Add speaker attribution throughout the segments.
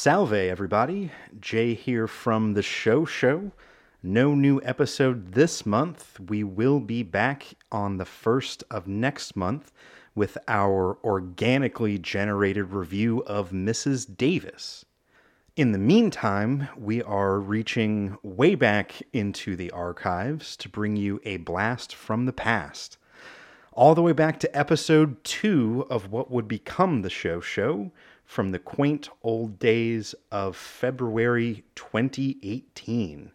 Speaker 1: Salve, everybody. Jay here from the Show Show. No new episode this month. We will be back on the first of next month with our organically generated review of Mrs. Davis. In the meantime, we are reaching way back into the archives to bring you a blast from the past. All the way back to episode two of what would become the show show from the quaint old days of February 2018.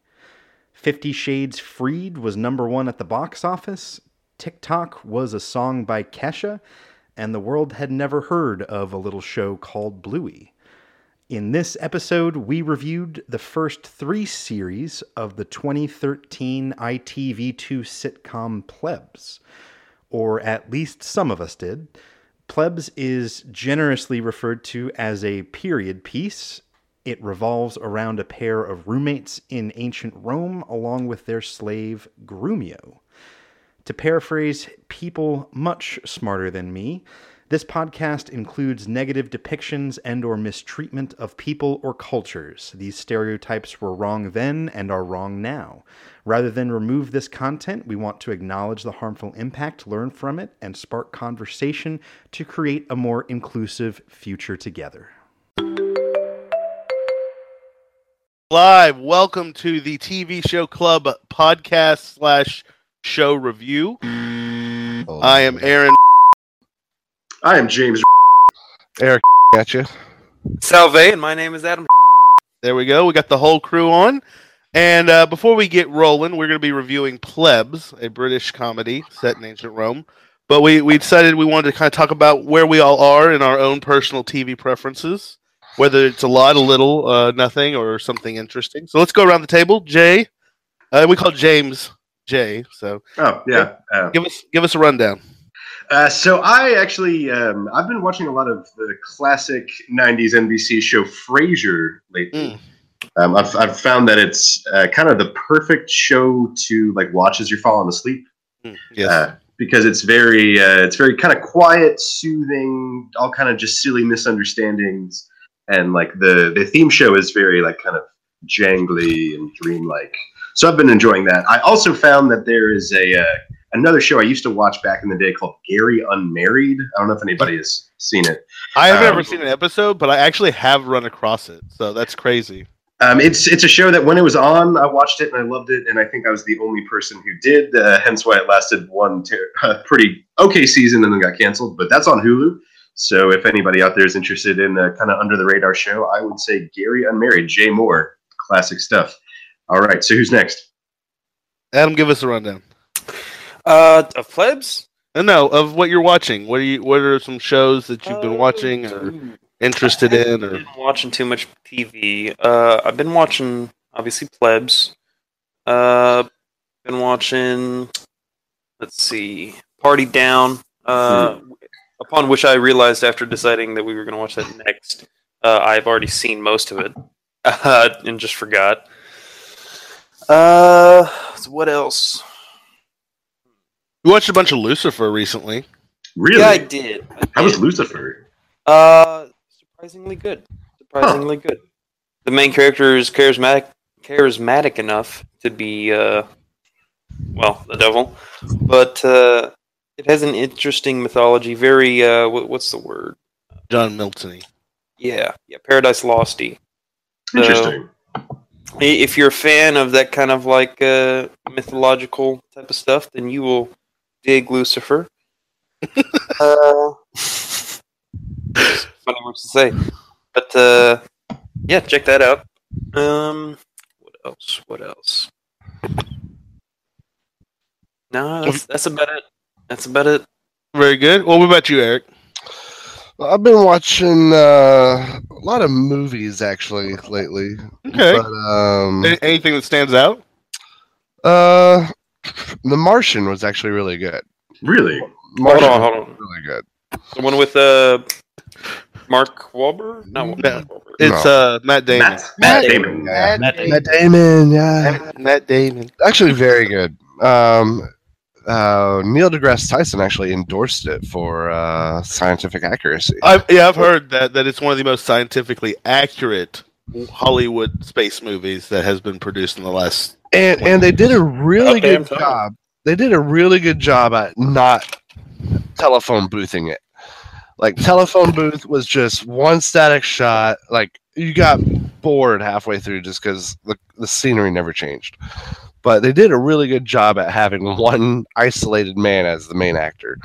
Speaker 1: Fifty Shades Freed was number one at the box office. TikTok was a song by Kesha, and the world had never heard of a little show called Bluey. In this episode, we reviewed the first three series of the 2013 ITV2 sitcom Plebs, or at least some of us did. Plebs is generously referred to as a period piece. It revolves around a pair of roommates in ancient Rome along with their slave Grumio. To paraphrase people much smarter than me, this podcast includes negative depictions and or mistreatment of people or cultures. These stereotypes were wrong then and are wrong now. Rather than remove this content, we want to acknowledge the harmful impact, learn from it, and spark conversation to create a more inclusive future together.
Speaker 2: Live, welcome to the TV Show Club podcast slash show review. Oh, I am Aaron.
Speaker 3: I am James.
Speaker 2: Eric, at you.
Speaker 4: Salve, and my name is Adam.
Speaker 2: There we go. We got the whole crew on. And uh, before we get rolling, we're going to be reviewing Plebs, a British comedy set in ancient Rome. But we, we decided we wanted to kind of talk about where we all are in our own personal TV preferences, whether it's a lot, a little, uh, nothing, or something interesting. So let's go around the table. Jay, uh, we call James Jay. So
Speaker 3: Oh yeah. Uh,
Speaker 2: give us give us a rundown.
Speaker 3: Uh, so I actually um, I've been watching a lot of the classic '90s NBC show Frasier lately.
Speaker 2: Mm.
Speaker 3: Um, I've, I've found that it's uh, kind of the perfect show to like watch as you're falling asleep
Speaker 2: Mm, Yes.
Speaker 3: uh, because it's very uh, it's very kind of quiet, soothing, all kind of just silly misunderstandings, and like the the theme show is very like kind of jangly and dreamlike. So I've been enjoying that. I also found that there is a uh, another show I used to watch back in the day called Gary Unmarried. I don't know if anybody has seen it.
Speaker 2: I have
Speaker 3: um,
Speaker 2: never seen an episode, but I actually have run across it. So that's crazy.
Speaker 3: Um, it's it's a show that when it was on, I watched it and I loved it, and I think I was the only person who did. Uh, hence why it lasted one ter- uh, pretty okay season and then got canceled. But that's on Hulu. So if anybody out there is interested in a kind of under the radar show, I would say Gary Unmarried, Jay Mohr, classic stuff. All right, so who's next?
Speaker 2: Adam, give us a rundown.
Speaker 4: Uh, of plebs.
Speaker 2: Uh, No, of what you're watching. What are you? What are some shows that you've been watching or interested
Speaker 4: I
Speaker 2: in? Or
Speaker 4: been watching too much TV. Uh, I've been watching obviously plebs. Uh, been watching. Let's see, Party Down. Uh, upon which I realized after deciding that we were going to watch that next, uh, I've already seen most of it, uh, and just forgot. Uh, so what else?
Speaker 2: You watched a bunch of Lucifer recently.
Speaker 3: Really?
Speaker 4: Yeah, I did. I
Speaker 3: How was. Lucifer?
Speaker 4: Uh, surprisingly good. Surprisingly good. The main character is charismatic, charismatic enough to be, uh, well, the devil, but uh, it has an interesting mythology. Very, uh, what, what's the word?
Speaker 2: John Milton.
Speaker 4: Yeah, yeah, Paradise Losty.
Speaker 3: Interesting.
Speaker 4: i- if you're a fan of that kind of like uh, mythological type of stuff, then you will dig Lucifer. uh, funny words to say, but uh, yeah, check that out. Um, what else? What else? No, that's, that's about it. That's about it.
Speaker 2: Very good. Well, what about you, Eric?
Speaker 5: I've been watching uh, a lot of movies actually lately.
Speaker 2: Okay.
Speaker 5: But um,
Speaker 2: anything that stands out?
Speaker 5: uh, The Martian was actually really good.
Speaker 3: Really?
Speaker 4: Hold on, hold on.
Speaker 5: really good.
Speaker 4: The one with uh, Mark Wahlberg? No,
Speaker 2: No. It's uh Matt Damon.
Speaker 3: Matt, Matt Damon.
Speaker 5: Yeah.
Speaker 4: Matt Damon.
Speaker 5: Matt Damon, yeah.
Speaker 2: Matt Damon.
Speaker 5: Actually, very good. Um, uh, Neil deGrasse Tyson actually endorsed it for uh, scientific accuracy.
Speaker 2: I've, yeah, I've heard that that it's one of the most scientifically accurate Hollywood space movies that has been produced in the last.
Speaker 5: and and they did a really
Speaker 4: Okay,
Speaker 5: good
Speaker 4: telling
Speaker 5: job. They did a really good job at not telephone boothing it. Like telephone booth was just one static shot. Like you got bored halfway through just because the the scenery never changed. But they did a really good job at having one isolated man as the main actor.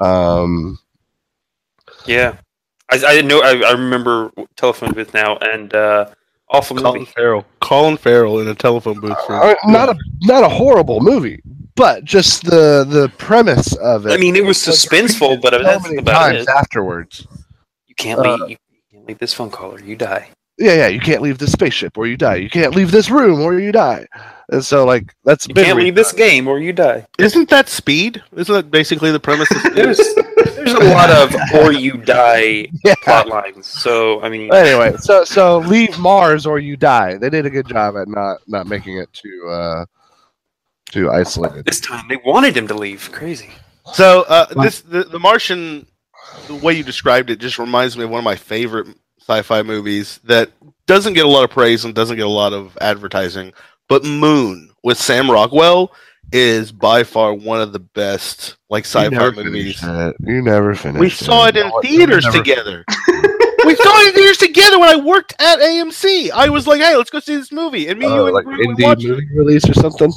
Speaker 5: Um,
Speaker 4: Yeah, I, I know. I, I remember telephone booth now and uh, awful
Speaker 2: Colin
Speaker 4: movie.
Speaker 2: Farrell. Colin Farrell in a telephone booth. For,
Speaker 5: uh, not a not a horrible movie, but just the the premise of it.
Speaker 4: I mean, it was
Speaker 5: was
Speaker 4: suspenseful, but
Speaker 5: so
Speaker 4: that's
Speaker 5: many
Speaker 4: about
Speaker 5: times
Speaker 4: it.
Speaker 5: afterwards.
Speaker 4: You can't
Speaker 5: uh,
Speaker 4: leave. You can't leave this phone call or you die.
Speaker 5: Yeah, yeah, you can't leave this spaceship or you die. You can't leave this room or you die. And so, like, that's a
Speaker 4: You
Speaker 5: big
Speaker 4: can't leave this game or you die.
Speaker 2: Isn't that Speed? Isn't that basically the premise of Speed?
Speaker 4: There's there's a lot of or you die
Speaker 5: Yeah.
Speaker 4: plot lines. So I mean,
Speaker 5: Anyway, so so leave Mars or you die. They did a good job at not not making it too uh too isolated.
Speaker 4: this time they wanted him to leave. Crazy.
Speaker 2: So uh, this the, the Martian, the way you described it, just reminds me of one of my favorite sci-fi movies that doesn't get a lot of praise and doesn't get a lot of advertising. But Moon with Sam Rockwell is by far one of the best like sci-fi movies.
Speaker 5: You never finished.
Speaker 2: We saw it in
Speaker 5: No,
Speaker 2: theaters together. we saw it in theaters together when I worked at AMC. I was like, "Hey, let's go see this movie," and me,
Speaker 5: Uh,
Speaker 2: you, and
Speaker 5: like indie
Speaker 2: watched it.
Speaker 5: movie release or something.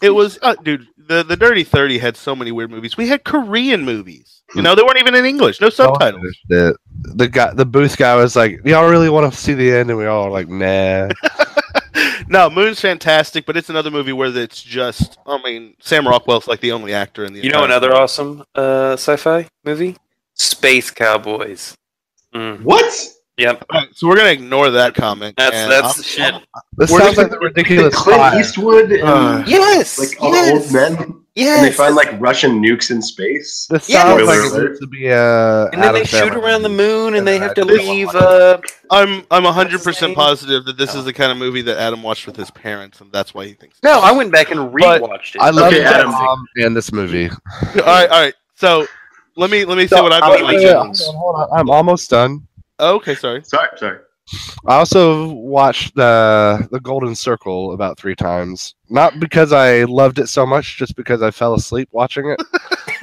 Speaker 2: It was, uh, dude. The the Dirty Thirty had so many weird movies. We had Korean movies. You know, they weren't even in English. No subtitles.
Speaker 5: The, the guy, the booth guy was like, "Y'all really want to see the end?" And we all were like, "Nah."
Speaker 2: no, Moon's fantastic, but it's another movie where it's just. I mean, Sam Rockwell's like the only actor in the.
Speaker 4: You know another
Speaker 2: movie.
Speaker 4: awesome uh, sci-fi movie? Space Cowboys. Mm,
Speaker 3: What?
Speaker 4: Yep,
Speaker 2: All right, so we're gonna ignore that comment.
Speaker 4: that's that's
Speaker 2: I'm-
Speaker 4: the shit.
Speaker 5: This
Speaker 2: We're
Speaker 5: sounds like the ridiculous
Speaker 3: Clint
Speaker 5: plot.
Speaker 3: Eastwood and
Speaker 2: Uh,
Speaker 4: Yes,
Speaker 3: like all the old men, and they find like Russian nukes in space.
Speaker 5: This
Speaker 4: Yeah.
Speaker 5: sounds
Speaker 3: Spoiler
Speaker 5: like it to be a.
Speaker 4: and then they shoot
Speaker 5: Sandler
Speaker 4: around the moon, and they have to leave. Uh,
Speaker 2: I'm I'm
Speaker 4: 100
Speaker 2: percent positive that this
Speaker 4: Oh.
Speaker 2: is the kind of movie that Adam watched with his parents, and that's why he thinks.
Speaker 4: no, I went back and
Speaker 2: But
Speaker 4: rewatched it.
Speaker 5: I love
Speaker 3: Okay, Adam.
Speaker 5: mom and this movie.
Speaker 2: all right, all right. So let me let me say what I've
Speaker 4: I'll
Speaker 2: been
Speaker 4: let
Speaker 2: watching.
Speaker 4: you-
Speaker 5: Yeah, hold on, hold on. I'm almost done.
Speaker 2: Oh, okay, sorry.
Speaker 3: Sorry, sorry.
Speaker 5: I also watched the the Golden Circle about three times. Not because I loved it so much, just because I fell asleep watching it.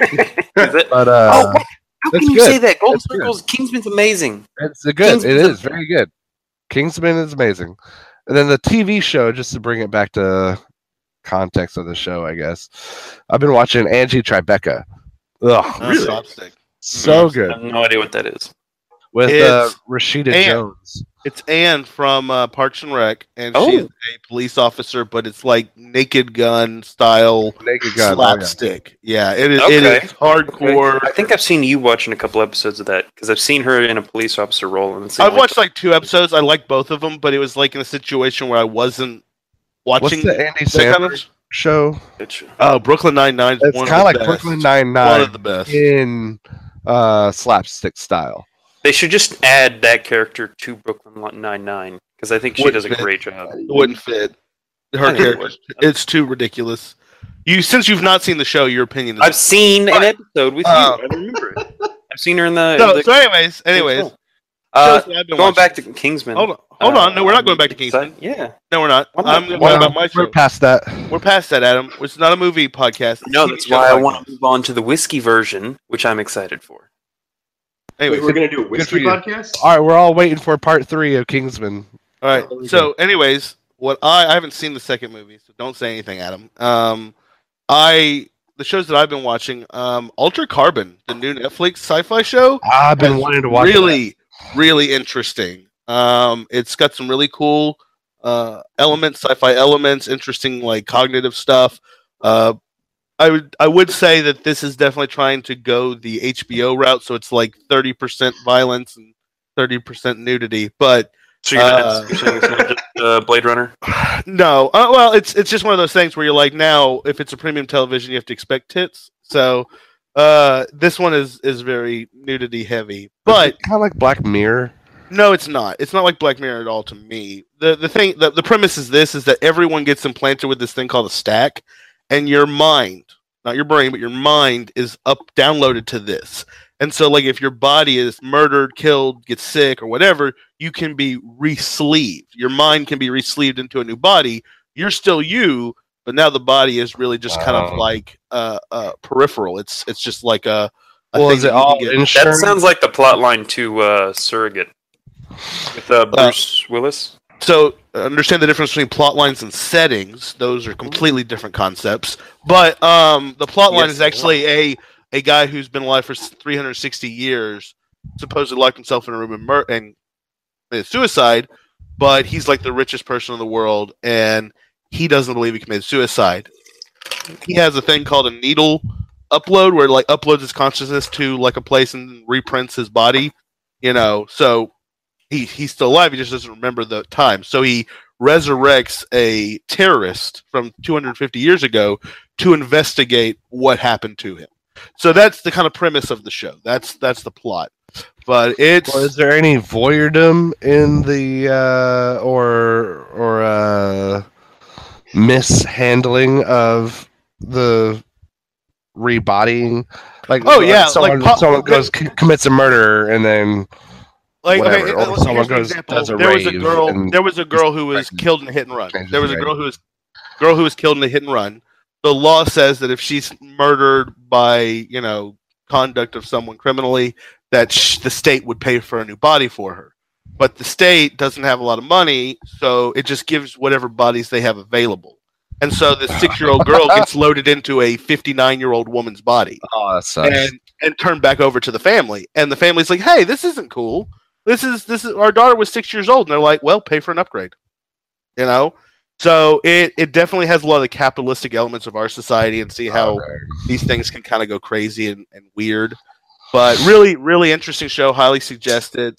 Speaker 4: Is it?
Speaker 5: But uh,
Speaker 4: oh, what? how can you
Speaker 5: good.
Speaker 4: say that? Golden
Speaker 5: It's good.
Speaker 4: Circle's Kingsman's amazing.
Speaker 5: it's a good. It
Speaker 4: Kingsman's
Speaker 5: is very good. Kingsman is amazing, and then the TV show. Just to bring it back to context of the show, I guess I've been watching Angie Tribeca. Ugh,
Speaker 2: Uh,
Speaker 3: Really?
Speaker 2: Slapstick.
Speaker 5: so
Speaker 4: I
Speaker 5: good
Speaker 4: have no idea what that is.
Speaker 5: With uh, Rashida
Speaker 2: and-
Speaker 5: Jones.
Speaker 2: It's Anne from uh, Parks and Rec, and
Speaker 4: Oh.
Speaker 2: she's a police officer, but it's like Naked Gun style
Speaker 5: Naked Gun. oh, yeah.
Speaker 2: slapstick. yeah. it is. It
Speaker 4: Okay.
Speaker 2: is hardcore.
Speaker 4: I think I've seen you watching a couple episodes of that because I've seen her in a police officer role. And it's
Speaker 2: I've watched like two episodes. I like both of them, but it was like in a situation where I wasn't
Speaker 5: What's
Speaker 2: watching
Speaker 5: the Andy
Speaker 2: that kind of.
Speaker 5: show?
Speaker 2: Oh, Brooklyn Nine Nine.
Speaker 5: It's kind of
Speaker 2: of the
Speaker 5: like
Speaker 2: best.
Speaker 5: Brooklyn Nine
Speaker 2: One
Speaker 5: Nine
Speaker 2: of the best.
Speaker 5: in uh, slapstick style.
Speaker 4: They should just add that character to Brooklyn Nine Nine because I think she
Speaker 2: Wouldn't
Speaker 4: does a
Speaker 2: fit.
Speaker 4: great job.
Speaker 2: It wouldn't fit. Her
Speaker 4: I think it
Speaker 2: character. It's too ridiculous. You since you've not seen the show, your opinion is.
Speaker 4: I've seen an episode with
Speaker 2: Oh.
Speaker 4: you. I remember it. I've seen her in the.
Speaker 2: so,
Speaker 4: the
Speaker 2: so anyways, anyways.
Speaker 4: uh,
Speaker 2: I've been
Speaker 4: going
Speaker 2: watching.
Speaker 4: back to Kingsman.
Speaker 2: Hold on, hold
Speaker 4: uh,
Speaker 2: on. No, we're not going back to Kingsman.
Speaker 4: Yeah,
Speaker 2: No, we're not.
Speaker 4: Not?
Speaker 2: I'm going
Speaker 4: Well,
Speaker 2: about my
Speaker 5: we're past that.
Speaker 2: We're past that, Adam. It's not a movie podcast. It's
Speaker 4: no, that's
Speaker 2: show
Speaker 4: why I want to move on to the whiskey version, which I'm excited for.
Speaker 2: Anyways,
Speaker 3: Wait, we're gonna do a
Speaker 5: for
Speaker 3: whiskey podcast.
Speaker 5: All right, we're all waiting for part three of Kingsman.
Speaker 2: all right.
Speaker 3: There we
Speaker 2: So, anyways, what I I haven't seen the second movie, so don't say anything, Adam. Um, I the shows that I've been watching, um, Altered Carbon, the new Netflix sci-fi show.
Speaker 5: I've been wanting to watch.
Speaker 2: really really interesting um it's got some really cool uh elements sci-fi elements interesting like cognitive stuff uh i would i would say that this is definitely trying to go the hbo route so it's like 30% violence and 30% nudity but
Speaker 4: So you're, not,
Speaker 2: Uh,
Speaker 4: you're saying it's not just uh, Blade Runner?
Speaker 2: no uh, well it's it's just one of those things where you're like now if it's a premium television you have to expect tits so uh this one is is very nudity heavy but
Speaker 5: kind of like Black Mirror.
Speaker 2: No, it's not. It's not like Black Mirror at all to me. The the thing the, the premise is this is that everyone gets implanted with this thing called a stack and your mind, not your brain, but your mind is up downloaded to this. And so, like, if your body is murdered, killed, gets sick, or whatever, you can be re-sleeved. Your mind can be re-sleeved into a new body. You're still you, but now the body is really just kind of like uh, uh, peripheral. It's it's just like a. a
Speaker 5: Well,
Speaker 2: thing
Speaker 5: is it
Speaker 2: that
Speaker 5: all
Speaker 2: get-
Speaker 4: That sounds like the plot line to uh, Surrogate with uh, Bruce Willis.
Speaker 2: So understand the difference between plot lines and settings. Those are completely different concepts. But um the plot line
Speaker 4: Yes,
Speaker 2: is actually a a guy who's been alive for 360 years supposedly locked himself in a room and, mur- and committed suicide but he's like the richest person in the world and he doesn't believe he committed suicide. He has a thing called a needle upload where like uploads his consciousness to like a place and reprints his body you know? So he he's still alive. He just doesn't remember the time. So he resurrects a terrorist from 250 years ago to investigate what happened to him. So that's the kind of premise of the show. That's that's the plot. But it's
Speaker 5: Well, is there any voyeurdom in the uh, or or uh, mishandling of the rebodying? Like,
Speaker 2: Oh, yeah,
Speaker 5: someone,
Speaker 2: like
Speaker 5: someone goes c- commits a murder and then
Speaker 2: like
Speaker 5: whatever,
Speaker 2: okay,
Speaker 5: or someone goes-
Speaker 2: example.
Speaker 5: does a
Speaker 2: there was a girl. There was a girl who was killed in a hit and run. There was a girl who was girl who was killed in a hit and run. The law says that if she's murdered by you know conduct of someone criminally, that sh- the state would pay for a new body for her. But the state doesn't have a lot of money, so it just gives whatever bodies they have available. And so the six-year-old girl gets loaded into a 59-year-old woman's body
Speaker 5: oh, that sucks.
Speaker 2: and and turned back over to the family. And the family's like, "Hey, this isn't cool. This is this is our daughter was six years old." And they're like, "Well, pay for an upgrade." You know, so it it definitely has a lot of the capitalistic elements of our society, and see how
Speaker 5: Okay.
Speaker 2: these things can kind of go crazy and, and weird. But really, really interesting show. Highly suggested.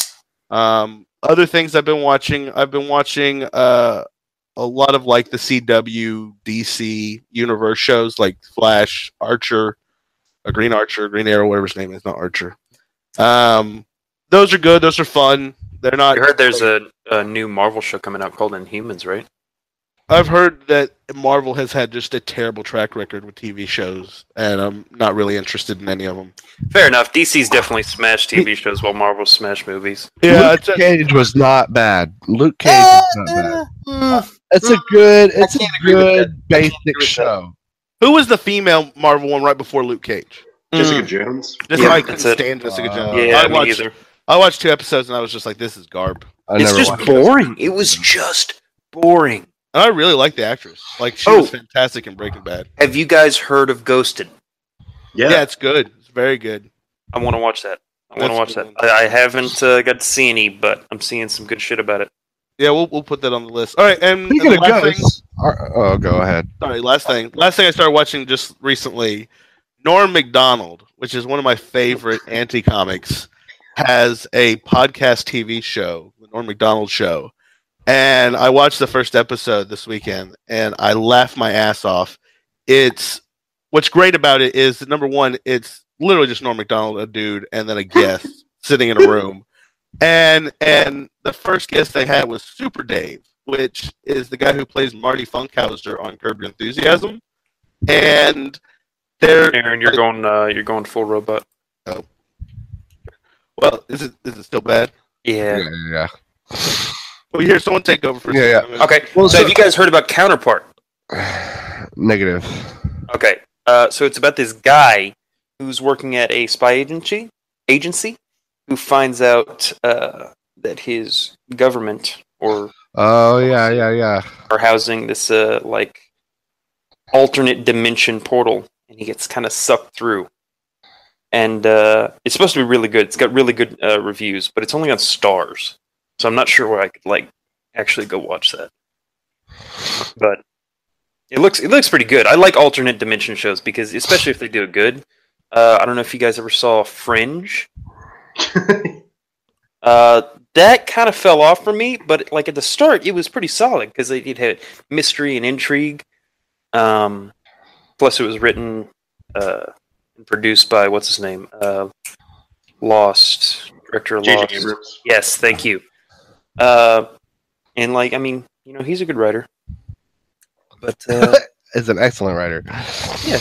Speaker 2: Um, other things I've been watching. I've been watching uh, a lot of like the CW, DC universe shows like Flash, Archer, a Green Archer, Green Arrow, whatever his name is, not Archer. Um, those are good. Those are fun. They're not.
Speaker 4: You heard there's a, a new Marvel show coming out called Inhumans, right?
Speaker 2: I've heard that Marvel has had just a terrible track record with TV shows, and I'm not really interested in any of them.
Speaker 4: Fair enough. DC's definitely smashed TV shows while Marvel smashed movies.
Speaker 2: Yeah,
Speaker 5: Luke
Speaker 2: it's a,
Speaker 5: Cage was not bad. Luke Cage was not bad. It's a good. It's a
Speaker 3: can't agree with
Speaker 5: good
Speaker 3: that. I can't agree
Speaker 5: basic show.
Speaker 2: who was the female Marvel one right before Luke Cage?
Speaker 3: Jessica
Speaker 4: Mm.
Speaker 3: Jones.
Speaker 2: Just
Speaker 4: Yeah,
Speaker 2: I couldn't
Speaker 4: that's it.
Speaker 2: stand Jessica
Speaker 5: Uh,
Speaker 2: Jones.
Speaker 4: Yeah,
Speaker 2: I
Speaker 4: me
Speaker 2: watched.
Speaker 4: either.
Speaker 2: I watched two episodes and I was just like, "This is garb."
Speaker 5: I
Speaker 4: It's just
Speaker 5: watched it.
Speaker 4: boring. It was just boring.
Speaker 2: And I really like the actress. Like she
Speaker 4: Oh.
Speaker 2: was fantastic in Breaking Bad.
Speaker 4: Have you guys heard of Ghosted?
Speaker 3: Yeah.
Speaker 2: Yeah, it's good. It's very good.
Speaker 4: I want to watch that. I want to watch that. I, I haven't uh, got to see any, but I'm seeing some good shit about it.
Speaker 2: Yeah, we'll we'll put that on the list. All right, and, and
Speaker 5: Speaking
Speaker 2: the
Speaker 5: of
Speaker 2: last thing,
Speaker 5: ghosts, are- oh, go ahead.
Speaker 2: sorry, last thing. Last thing I started watching just recently, Norm Macdonald, which is one of my favorite anti comics, has a podcast TV show, the Norm Macdonald Show, and I watched the first episode this weekend, and I laughed my ass off. It's what's great about it is that number one, it's literally just Norm Macdonald, a dude, and then a guest sitting in a room, and and the first guest they had was Super Dave, which is the guy who plays Marty Funkhouser on Curb Your Enthusiasm, and they're
Speaker 4: Aaron, you're going. Uh, you're going full robot.
Speaker 2: Well, is it is it still bad?
Speaker 4: Yeah.
Speaker 5: Yeah, yeah.
Speaker 2: Well, here, someone take over for a
Speaker 5: Yeah,
Speaker 2: second.
Speaker 4: Okay.
Speaker 5: Well,
Speaker 4: so,
Speaker 5: so-
Speaker 4: have you guys heard about Counterpart?
Speaker 5: Negative.
Speaker 4: Okay. Uh, so it's about this guy who's working at a spy agency agency who finds out uh, that his government or
Speaker 5: Oh yeah, yeah, yeah.
Speaker 4: are housing this uh, like alternate dimension portal, and he gets kind of sucked through. And uh, it's supposed to be really good. It's got really good uh, reviews, but it's only on Starz, so I'm not sure where I could like actually go watch that. But it looks it looks pretty good. I like alternate dimension shows because especially if they do it good. Uh, I don't know if you guys ever saw Fringe. Uh, that kind of fell off for me, but like at the start, it was pretty solid because it, it had mystery and intrigue. Um, plus, it was written uh, and produced by what's his name, uh, Lost director of
Speaker 3: J.J.
Speaker 4: Lost.
Speaker 3: Abrams.
Speaker 4: Yes, thank you. Uh, and like, I mean, you know, he's a good writer. But uh,
Speaker 5: is an excellent writer.
Speaker 4: Yeah,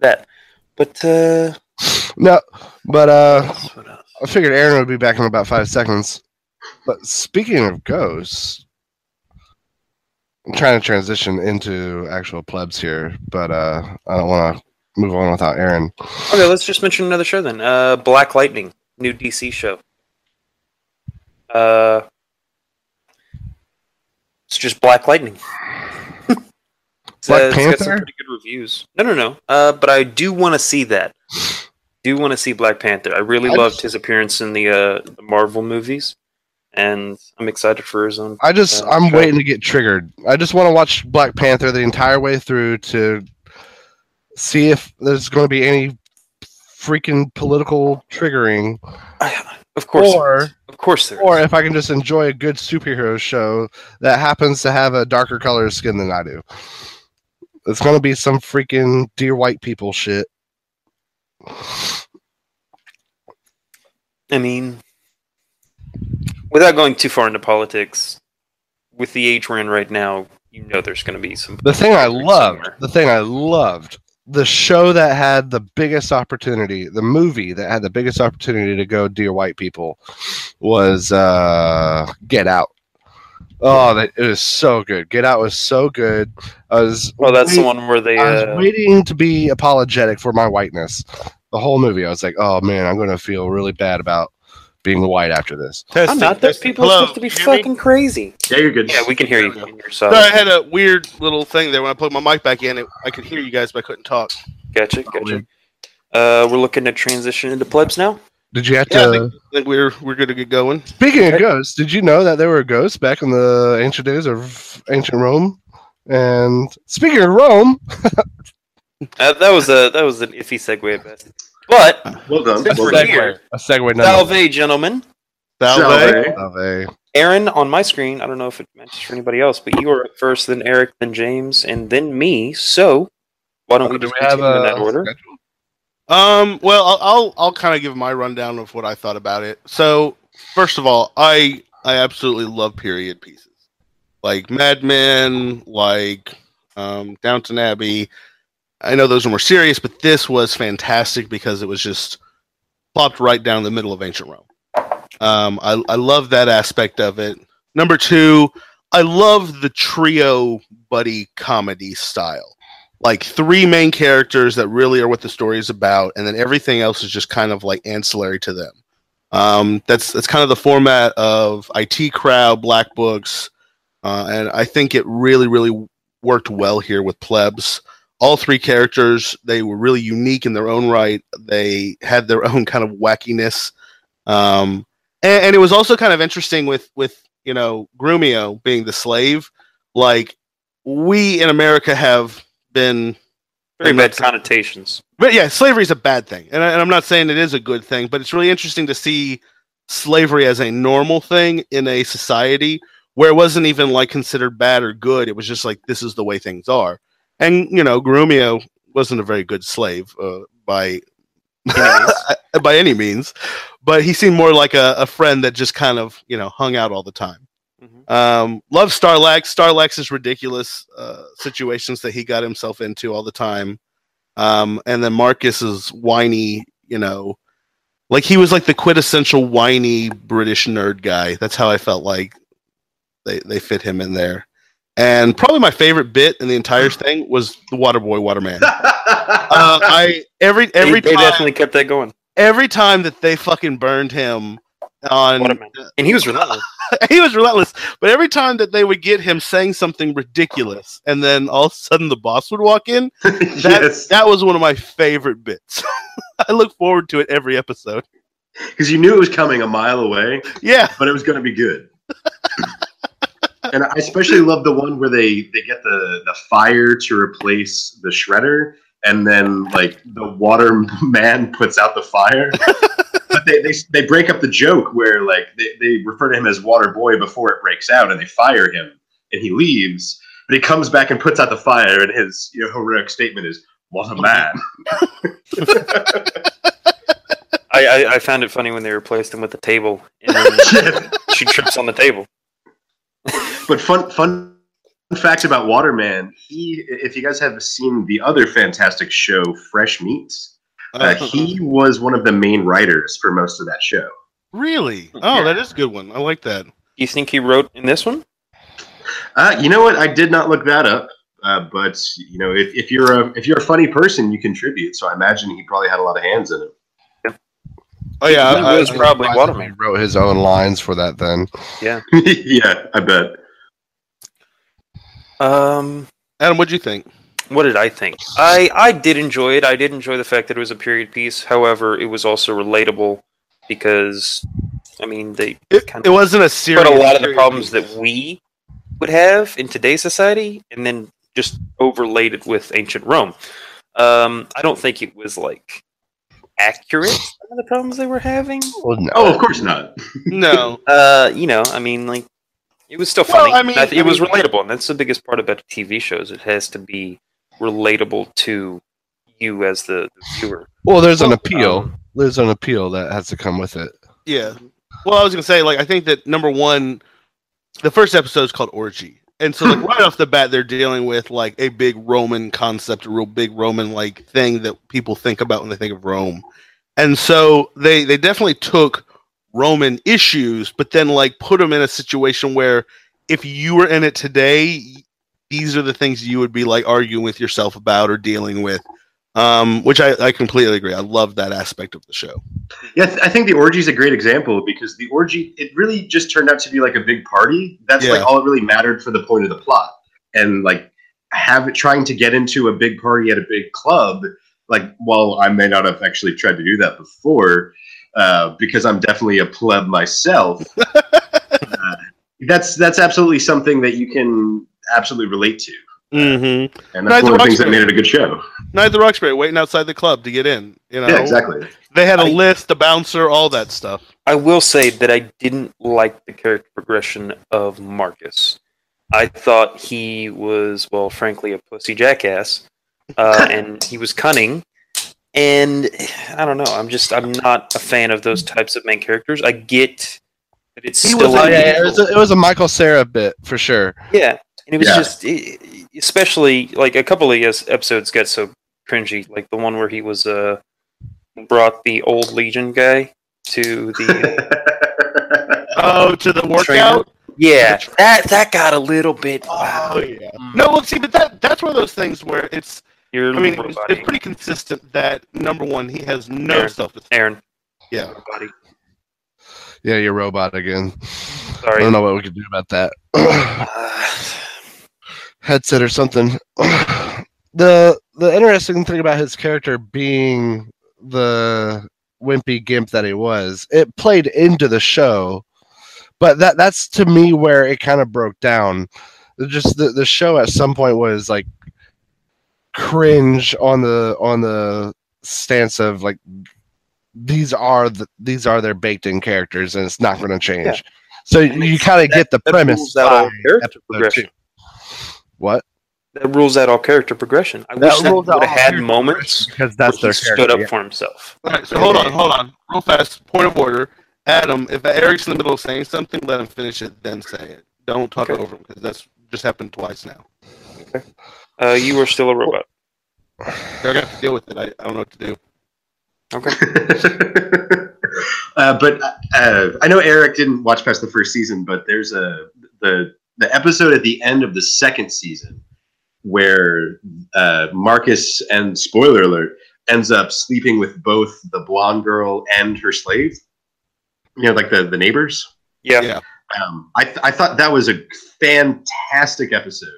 Speaker 4: that. But uh
Speaker 5: No, but uh,
Speaker 4: what else, what else?
Speaker 5: I figured Aaron would be back in about five seconds. But speaking of ghosts, I'm trying to transition into actual plebs here, but uh, I don't want to move on without Aaron.
Speaker 4: Okay, let's just mention another show then. Uh Black Lightning, new DC show. Uh It's just Black Lightning. It's,
Speaker 5: Black
Speaker 4: uh, it's got some
Speaker 5: Panther?
Speaker 4: pretty good reviews. No, no, no. Uh, but I do want to see that. Do want to see Black Panther. I really
Speaker 5: I
Speaker 4: loved
Speaker 5: just-
Speaker 4: his appearance in the uh, the Marvel movies, and I'm excited for his own.
Speaker 5: I just
Speaker 4: Uh,
Speaker 5: I'm
Speaker 4: okay.
Speaker 5: waiting to get triggered. I just want to watch Black Panther the entire way through to see if there's going to be any freaking political triggering,
Speaker 4: Of course,
Speaker 5: or
Speaker 4: of course, there is.
Speaker 5: or if I can just enjoy a good superhero show that happens to have a darker color of skin than I do. It's going to be some freaking dear white people shit.
Speaker 4: I mean, without going too far into politics, with the age we're in right now, you know there's going to be some.
Speaker 5: The thing I
Speaker 4: somewhere.
Speaker 5: loved, the thing I loved, the show that had the biggest opportunity, the movie that had the biggest opportunity to go dear white people was uh Get Out. Oh, that it was so good. Get Out was so good. I was
Speaker 4: Well, that's the one where they.
Speaker 5: I was
Speaker 4: Uh,
Speaker 5: waiting to be apologetic for my whiteness. The whole movie, I was like, "Oh man, I'm going to feel really bad about being white after this."
Speaker 4: I'm not. Those
Speaker 2: testing.
Speaker 4: people are supposed to be
Speaker 2: can you hear me?
Speaker 4: fucking crazy.
Speaker 3: Yeah, you're good.
Speaker 4: Yeah, we can hear you.
Speaker 2: There we
Speaker 4: in your side.
Speaker 2: Sorry, I had a weird little thing there when I put my mic back in. It, I could hear you guys, but I couldn't talk.
Speaker 4: Gotcha, gotcha. Uh, we're looking to transition into plebs now.
Speaker 5: Did you have
Speaker 2: Yeah, I
Speaker 5: to?
Speaker 2: think, I think we're we're good to get going.
Speaker 5: Speaking of ghosts, did you know that there were ghosts back in the ancient days of ancient Rome? And speaking of Rome,
Speaker 4: Uh, that was a that was an iffy segue at best. But
Speaker 3: Well done.
Speaker 4: Since
Speaker 3: Well
Speaker 4: we're
Speaker 3: done.
Speaker 4: here-
Speaker 5: a segue number.
Speaker 4: Salve, gentlemen.
Speaker 2: Salve.
Speaker 3: Salve.
Speaker 5: Salve.
Speaker 4: Aaron on my screen. I don't know if it matches for anybody else, but you are up first, then Eric, then James, and then me. So why don't we
Speaker 5: Do
Speaker 4: just
Speaker 5: we have
Speaker 4: continue in that order?
Speaker 5: schedule?
Speaker 2: Um, well, I'll I'll, I'll kind of give my rundown of what I thought about it. So, first of all, I I absolutely love period pieces, like Mad Men, like um, Downton Abbey. I know those are more serious, but this was fantastic because it was just plopped right down the middle of ancient Rome. Um, I I love that aspect of it. Number two, I love the trio buddy comedy style like three main characters that really are what the story is about, and then everything else is just kind of like ancillary to them. Um, that's that's kind of the format of IT Crowd, Black Books, uh, and I think it really really worked well here with Plebs. All three characters they were really unique in their own right. They had their own kind of wackiness, um, and, and it was also kind of interesting with with you know Grumio being the slave. Like we in America have been
Speaker 4: Very bad connotations.
Speaker 2: but yeah, slavery is a bad thing, and, I, and I'm not saying it is a good thing, but it's really interesting to see slavery as a normal thing in a society where it wasn't even like considered bad or good. It was just like this is the way things are. And you know, Grumio wasn't a very good slave uh, by by any means, but he seemed more like a, a friend that just kind of you know hung out all the time.
Speaker 4: Mhm.
Speaker 2: Um, love Stylax. Stylax's ridiculous uh, situations that he got himself into all the time. Um, and then Marcus's whiny, you know, like he was like the quintessential whiny British nerd guy. That's how I felt like they they fit him in there. And probably my favorite bit in the entire thing was the Waterboy Waterman. Uh, I every every
Speaker 4: they, they definitely kept that going.
Speaker 2: every time that they fucking burned him on
Speaker 4: Waterman. And he was relentless.
Speaker 2: he was relentless. But every time that they would get him saying something ridiculous, and then all of a sudden the boss would walk in, that
Speaker 3: yes,
Speaker 2: that was one of my favorite bits. I look forward to it every episode.
Speaker 3: because you knew it was coming a mile away,
Speaker 2: Yeah,
Speaker 3: but it was going to be good. And I especially love the one where they they get the the fire to replace the shredder, and then like the water man puts out the fire. but they, they they break up the joke where like they, they refer to him as water boy before it breaks out, and they fire him, and he leaves. But he comes back and puts out the fire, and his you know, heroic statement is, "What a man!"
Speaker 4: I, I, I found it funny when they replaced him with the table, and she trips on the table.
Speaker 3: But fun fun fact about Waterman, he if you guys have seen the other fantastic show, Fresh Meats, uh,
Speaker 2: Uh,
Speaker 3: he was one of the main writers for most of that show.
Speaker 2: really? Oh, that is a good one. I like that.
Speaker 4: Do you think he wrote in this one?
Speaker 3: Uh, you know what? I did not look that up, uh, but you know, if, if you're a if you're a funny person, you contribute. So I imagine he probably had a lot of hands in it.
Speaker 2: Oh yeah,
Speaker 4: It
Speaker 2: I-
Speaker 4: was
Speaker 2: I-
Speaker 4: probably
Speaker 5: He
Speaker 4: Waterman.
Speaker 5: wrote his own lines for that then.
Speaker 3: yeah, yeah, I bet.
Speaker 4: Um,
Speaker 2: Adam, what'd you think?
Speaker 4: what did I think? I I did enjoy it. I did enjoy the fact that it was a period piece. However, it was also relatable because, I mean, they
Speaker 2: It,
Speaker 4: kind
Speaker 2: it
Speaker 4: of
Speaker 2: wasn't a serious.
Speaker 4: put a lot of the problems
Speaker 2: piece.
Speaker 4: that we would have in today's society, and then just overlaid it with ancient Rome. Um, I don't think it was like accurate some of the problems they were having.
Speaker 5: Well, no.
Speaker 3: Oh, of course not.
Speaker 2: no.
Speaker 4: Uh, you know, I mean, like it was still
Speaker 2: Well,
Speaker 4: funny.
Speaker 2: I mean-
Speaker 4: it
Speaker 2: I
Speaker 4: was
Speaker 2: mean-
Speaker 4: relatable, and that's the biggest part about TV shows. It has to be relatable to you as the, the viewer.
Speaker 5: Well, there's an appeal.
Speaker 4: um,
Speaker 5: there's an appeal that has to come with it.
Speaker 2: Yeah. Well, I was gonna say, like, I think that number one, the first episode is called Orgy, and so like right off the bat, they're dealing with like a big Roman concept, a real big Roman like thing that people think about when they think of Rome, and so they they definitely took Roman issues, but then like put them in a situation where if you were in it today, these are the things you would be like arguing with yourself about or dealing with. Um, which I, I completely agree. I love that aspect of the show.
Speaker 3: Yeah, th- I think the orgy is a great example because the orgy it really just turned out to be like a big party. That's
Speaker 2: Yeah.
Speaker 3: like all it really mattered for the point of the plot, and like have it trying to get into a big party at a big club. Like, while I may not have actually tried to do that before, uh, because I'm definitely a pleb myself. uh, that's that's absolutely something that you can absolutely relate to,
Speaker 2: Mm-hmm.
Speaker 3: and that's
Speaker 2: the
Speaker 3: one of the things that
Speaker 2: Roxbury.
Speaker 3: made it a good show.
Speaker 2: Night at the Roxbury, waiting outside the club to get in. You know,
Speaker 3: Yeah, exactly.
Speaker 2: They had a
Speaker 4: I-
Speaker 2: list, a bouncer, all that stuff.
Speaker 4: I will say that I didn't like the character progression of Marcus. I thought he was, well, frankly, a pussy jackass, uh, and he was cunning. And I don't know. I'm just I'm not a fan of those types of main characters. I get that it's
Speaker 2: He
Speaker 4: still
Speaker 2: was-
Speaker 4: a-
Speaker 5: yeah, yeah, it, was a, it was a Michael Cera bit for sure.
Speaker 4: Yeah, and it was
Speaker 3: Yeah.
Speaker 4: just, especially like a couple of yes, episodes got so cringy, like the one where he was uh brought the old Legion guy to the
Speaker 2: Oh, to the workout.
Speaker 4: yeah that that got a little bit.
Speaker 2: Oh yeah.
Speaker 4: Mm.
Speaker 2: No, look, see, but that that's one of those things where it's.
Speaker 4: You're
Speaker 2: I mean, it's, it's pretty consistent that number one, he has no
Speaker 4: Aaron.
Speaker 2: self.
Speaker 4: Aaron.
Speaker 2: Yeah.
Speaker 4: Buddy.
Speaker 5: Yeah, you're robot again.
Speaker 4: Sorry.
Speaker 5: I don't know what we can do about that. Headset or something. the the interesting thing about his character being the wimpy gimp that he was, it played into the show. But that that's to me where it kind of broke down. Just the, the show at some point was like cringe on the on the stance of like these are the, these are their baked in characters and it's not going to change.
Speaker 4: Yeah.
Speaker 5: So you kind of get the
Speaker 4: that
Speaker 5: premise.
Speaker 4: rules out all character progression.
Speaker 5: two. What?
Speaker 4: That rules out all character progression. I
Speaker 5: That
Speaker 4: wish that
Speaker 5: rules
Speaker 4: would
Speaker 5: out
Speaker 4: have had
Speaker 5: character
Speaker 4: moments
Speaker 5: because
Speaker 4: where
Speaker 5: that's
Speaker 4: he
Speaker 5: their
Speaker 4: stood up
Speaker 5: yeah.
Speaker 4: for himself.
Speaker 2: All right. So hold on, hold on, real fast. Point of order, Adam. If Eric's in the middle of saying something, let him finish it, then say it. Don't talk
Speaker 4: Okay.
Speaker 2: over him because that's just happened twice now.
Speaker 4: Uh, you are still a robot.
Speaker 2: They're gonna have to deal with it. I, I don't know what to do.
Speaker 4: Okay.
Speaker 3: uh, but uh, I know Eric didn't watch past the first season, but there's a the the episode at the end of the second season where uh, Marcus and spoiler alert ends up sleeping with both the blonde girl and her slave. You know, like the the neighbors.
Speaker 4: Yeah.
Speaker 2: Yeah.
Speaker 3: Um, I th- I thought that was a fantastic episode.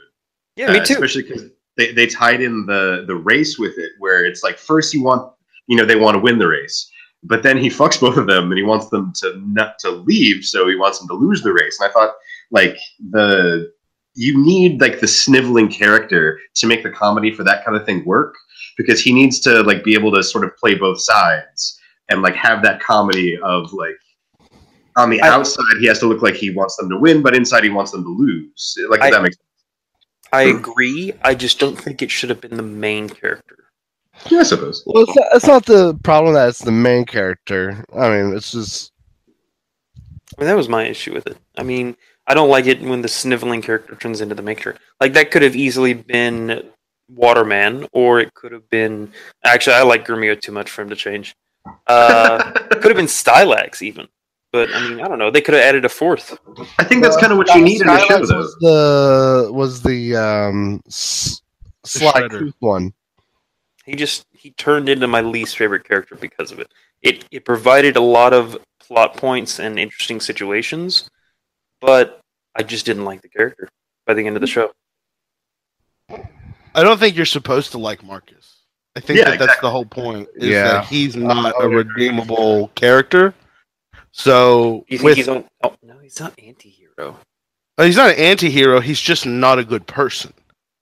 Speaker 4: Yeah, me
Speaker 3: Uh,
Speaker 4: too.
Speaker 3: Especially because they, they tied in the the race with it, where it's like first you want you know they want to win the race, but then he fucks both of them and he wants them to not to leave, so he wants them to lose the race. And I thought like the you need like the sniveling character to make the comedy for that kind of thing work because he needs to like be able to sort of play both sides and like have that comedy of like on the
Speaker 4: I-
Speaker 3: outside he has to look like he wants them to win but inside he wants them to lose like
Speaker 4: I-
Speaker 3: if that makes
Speaker 4: I agree. I just don't think it should have been the main character.
Speaker 3: yeah i suppose
Speaker 5: Well, it's not, it's not the problem that it's the main character. I mean, it's just
Speaker 4: I mean, that was my issue with it. I mean, I don't like it when the sniveling character turns into the maker. Like that could have easily been Waterman, or it could have been. Actually, I like Grumio too much for him to change. Uh, could have been Stylax even. But I mean, I don't know. They could have added a fourth.
Speaker 3: I think that's kind of what you need in a show, though.
Speaker 5: was the was the um s- Sly one.
Speaker 4: He just he turned into my least favorite character because of it. It it provided a lot of plot points and interesting situations, but I just didn't like the character by the end of the show.
Speaker 2: I don't think you're supposed to like Marcus. I think
Speaker 3: Yeah,
Speaker 2: that that's the whole point. Is
Speaker 5: Yeah.
Speaker 2: that he's not
Speaker 5: I
Speaker 2: a
Speaker 5: would
Speaker 2: redeemable character. So
Speaker 4: You think
Speaker 2: with,
Speaker 4: he's on? Oh no, he's not anti-hero.
Speaker 2: uh, he's not an anti-hero. He's just not a good person.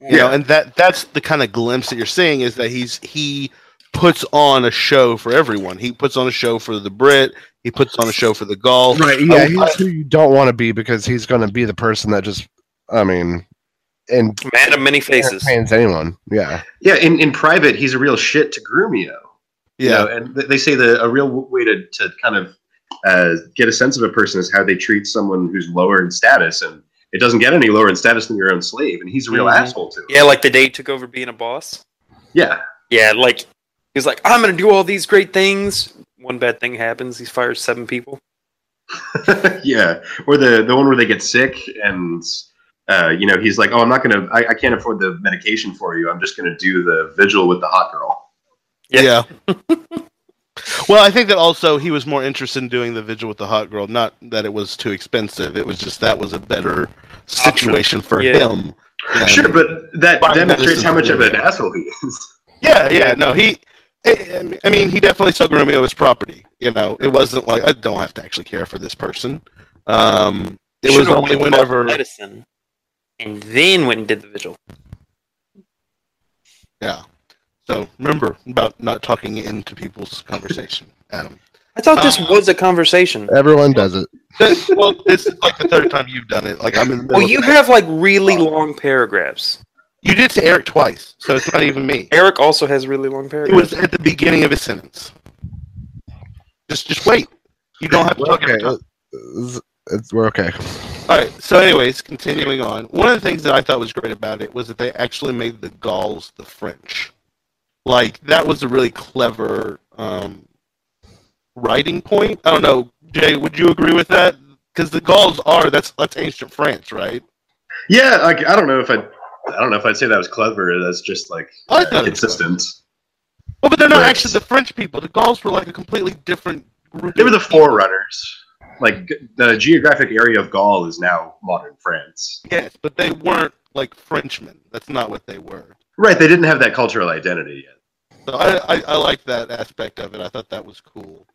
Speaker 2: You know, and that that's the kind of glimpse that you're seeing is that he's he puts on a show for everyone. He puts on a show for the Brit. He puts on a show for the Gaul.
Speaker 5: Right. Yeah,
Speaker 2: I-
Speaker 5: he's who you don't want to be because he's going to be the person that just, I mean, and
Speaker 4: Man of many faces.
Speaker 5: entertains anyone. Yeah.
Speaker 3: Yeah, in, in private, he's a real shit to Grumio. You
Speaker 2: Yeah,
Speaker 3: know, and th- they say the a real w- way to, to kind of uh, get a sense of a person is how they treat someone who's lower in status, and it doesn't get any lower in status than your own slave, and he's a real
Speaker 4: Mhm.
Speaker 3: asshole to him.
Speaker 4: Yeah, like the day he took over being a boss.
Speaker 3: Yeah,
Speaker 4: Yeah, like he's like, I'm gonna do all these great things. One bad thing happens. He fires seven people.
Speaker 3: yeah. Or the the one where they get sick, and uh, you know he's like, "Oh, I'm not gonna, I, I can't afford the medication for you. I'm just gonna do the vigil with the hot girl."
Speaker 2: yeah. well, I think that also he was more interested in doing the vigil with the hot girl. Not that it was too expensive. It was just that was a better situation for
Speaker 4: Yeah.
Speaker 2: him.
Speaker 3: Sure, but that demonstrates how much of an asshole he is.
Speaker 2: Yeah, yeah, no, he. I I mean, he definitely saw Grumio as property. You know, it wasn't like I don't have to actually care for this person. Um, it was
Speaker 4: Should've
Speaker 2: only
Speaker 4: went and
Speaker 2: whenever,
Speaker 4: medicine, and then went and did the vigil.
Speaker 2: yeah. So remember about not talking into people's conversation, Adam.
Speaker 4: I thought this
Speaker 2: Uh,
Speaker 4: was a conversation.
Speaker 5: Everyone does it.
Speaker 2: Well, this is like the third time you've done it. Like I'm in the middle.
Speaker 4: Well, you
Speaker 2: it.
Speaker 4: have like really long paragraphs.
Speaker 2: you did to Eric twice, so it's not even me.
Speaker 4: Eric also has really long paragraphs.
Speaker 2: It was at the beginning of his sentence. Just, just wait. You don't have to talk
Speaker 5: Okay. It's- it's- we're okay.
Speaker 2: All right. So, anyways, continuing on. One of the things that I thought was great about it was that they actually made the Gauls the French. Like that was a really clever um, writing point. I don't know, Jay. Would you agree with that? Because the Gauls are that's that's ancient France, right?
Speaker 3: Yeah, like I don't know if I, I don't know if I'd say that was clever. That's just like
Speaker 2: I thought
Speaker 3: consistent.
Speaker 2: Well, but they're not
Speaker 3: Right.
Speaker 2: actually the French people. The Gauls were like a completely different group.
Speaker 3: They were the forerunners. Like the geographic area of Gaul is now modern France.
Speaker 2: Yes, but they weren't like Frenchmen. That's not what they were.
Speaker 3: Right, they didn't have that cultural identity yet.
Speaker 2: So I, I, I like that aspect of it. I thought that was cool.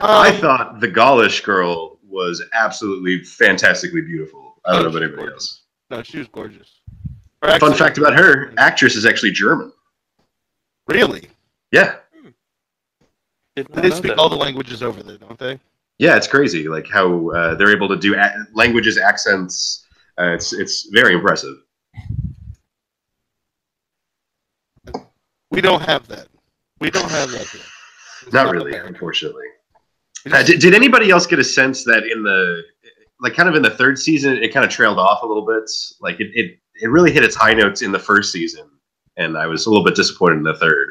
Speaker 3: I
Speaker 2: Um,
Speaker 3: thought the Gaulish girl was absolutely fantastically beautiful. I don't know about anybody else.
Speaker 2: No, she was gorgeous. Or
Speaker 3: Fun
Speaker 2: actually-
Speaker 3: fact about her: actress is actually German.
Speaker 2: Really?
Speaker 3: Yeah,
Speaker 4: Did not
Speaker 2: They speak
Speaker 4: that.
Speaker 2: all the languages over there, don't they?
Speaker 3: yeah, it's crazy. Like how uh, they're able to do a- languages, accents. Uh, it's it's very impressive.
Speaker 2: We don't have that. We don't have that here. It's
Speaker 3: Not really,
Speaker 2: America.
Speaker 3: unfortunately. Uh, did, did anybody else get a sense that in the like kind of in the third season it kind of trailed off a little bit? Like it it, it really hit its high notes in the first season, and I was a little bit disappointed in the third.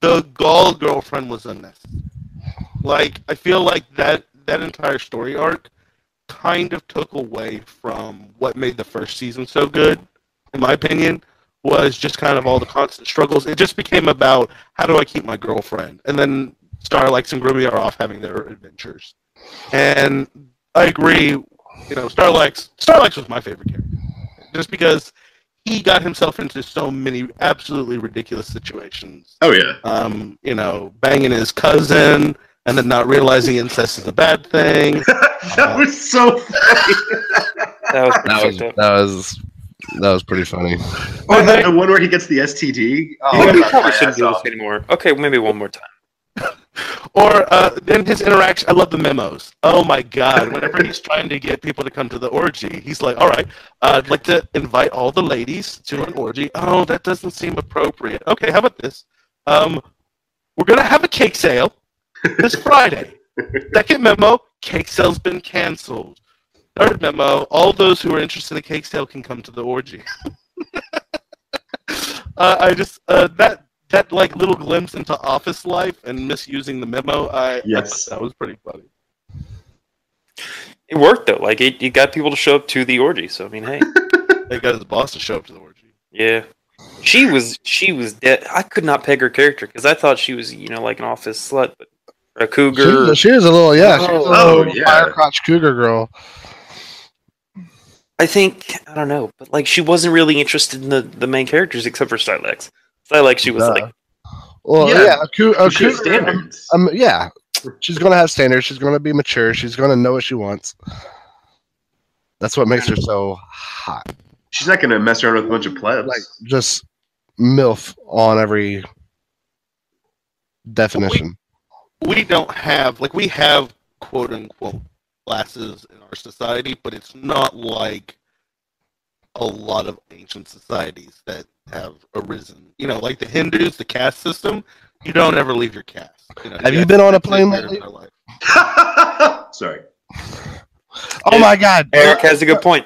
Speaker 2: the Gaul girlfriend was unnecessary. Like I feel like that that entire story arc kind of took away from what made the first season so good, in my opinion, was just kind of all the constant struggles. It just became about how do I keep my girlfriend, and then Starlight and Groovy are off having their adventures. And I agree, you know, Starlight Starlight was my favorite character, just because he got himself into so many absolutely ridiculous situations
Speaker 3: Oh yeah,
Speaker 2: um, you know, banging his cousin and then not realizing incest is a bad thing.
Speaker 3: that was so funny.
Speaker 4: That was,
Speaker 5: That was that was that was pretty funny.
Speaker 3: Oh, the, the one where he gets the STD. Oh,
Speaker 4: Yeah, we probably shouldn't do this
Speaker 3: off.
Speaker 4: anymore. Okay, maybe one more time.
Speaker 2: Or uh, then his interaction. I love the memos. Oh my god! Whenever he's trying to get people to come to the orgy, he's like, "All right, uh, I'd like to invite all the ladies to an orgy." Oh, that doesn't seem appropriate. Okay, how about this? Um, we're gonna have a cake sale this Friday. Second memo: cake sale's been canceled. Third memo: All those who are interested in a cake sale can come to the orgy. uh, I just uh, that that like little glimpse into office life and misusing the memo. I I
Speaker 3: Yes.
Speaker 2: thought that was pretty funny.
Speaker 4: It worked though. Like it, it got people to show up to the orgy. So I mean, hey,
Speaker 2: They got his boss to show up to the orgy.
Speaker 4: yeah. She was she was dead. I could not peg her character because I thought she was you know like an office slut, but a cougar.
Speaker 5: was- she was a little yeah, she was a
Speaker 3: Oh,
Speaker 5: little
Speaker 3: yeah.
Speaker 5: fire crotch cougar girl.
Speaker 4: I think I don't know, but like she wasn't really interested in the, the main characters except for Stylax. Stylax, she was
Speaker 5: Duh.
Speaker 4: like,
Speaker 5: Well,
Speaker 3: Yeah.
Speaker 5: yeah, a, cou- a
Speaker 3: She has
Speaker 5: cougar.
Speaker 3: standards.
Speaker 5: Um, yeah, she's gonna have standards. She's gonna be mature. She's gonna know what she wants. That's what makes her so hot.
Speaker 3: She's not going to mess around with a bunch of plebs.
Speaker 5: Like just milf on every definition.
Speaker 2: we don't have like we have quote unquote classes in our society, but it's not like a lot of ancient societies that have arisen. You know, like the Hindus, the caste system. You don't ever leave your caste. You know,
Speaker 5: Have you
Speaker 2: have
Speaker 5: been on a plane lately?
Speaker 2: entire life.
Speaker 3: Sorry.
Speaker 5: Oh my god!
Speaker 4: Eric has a good point.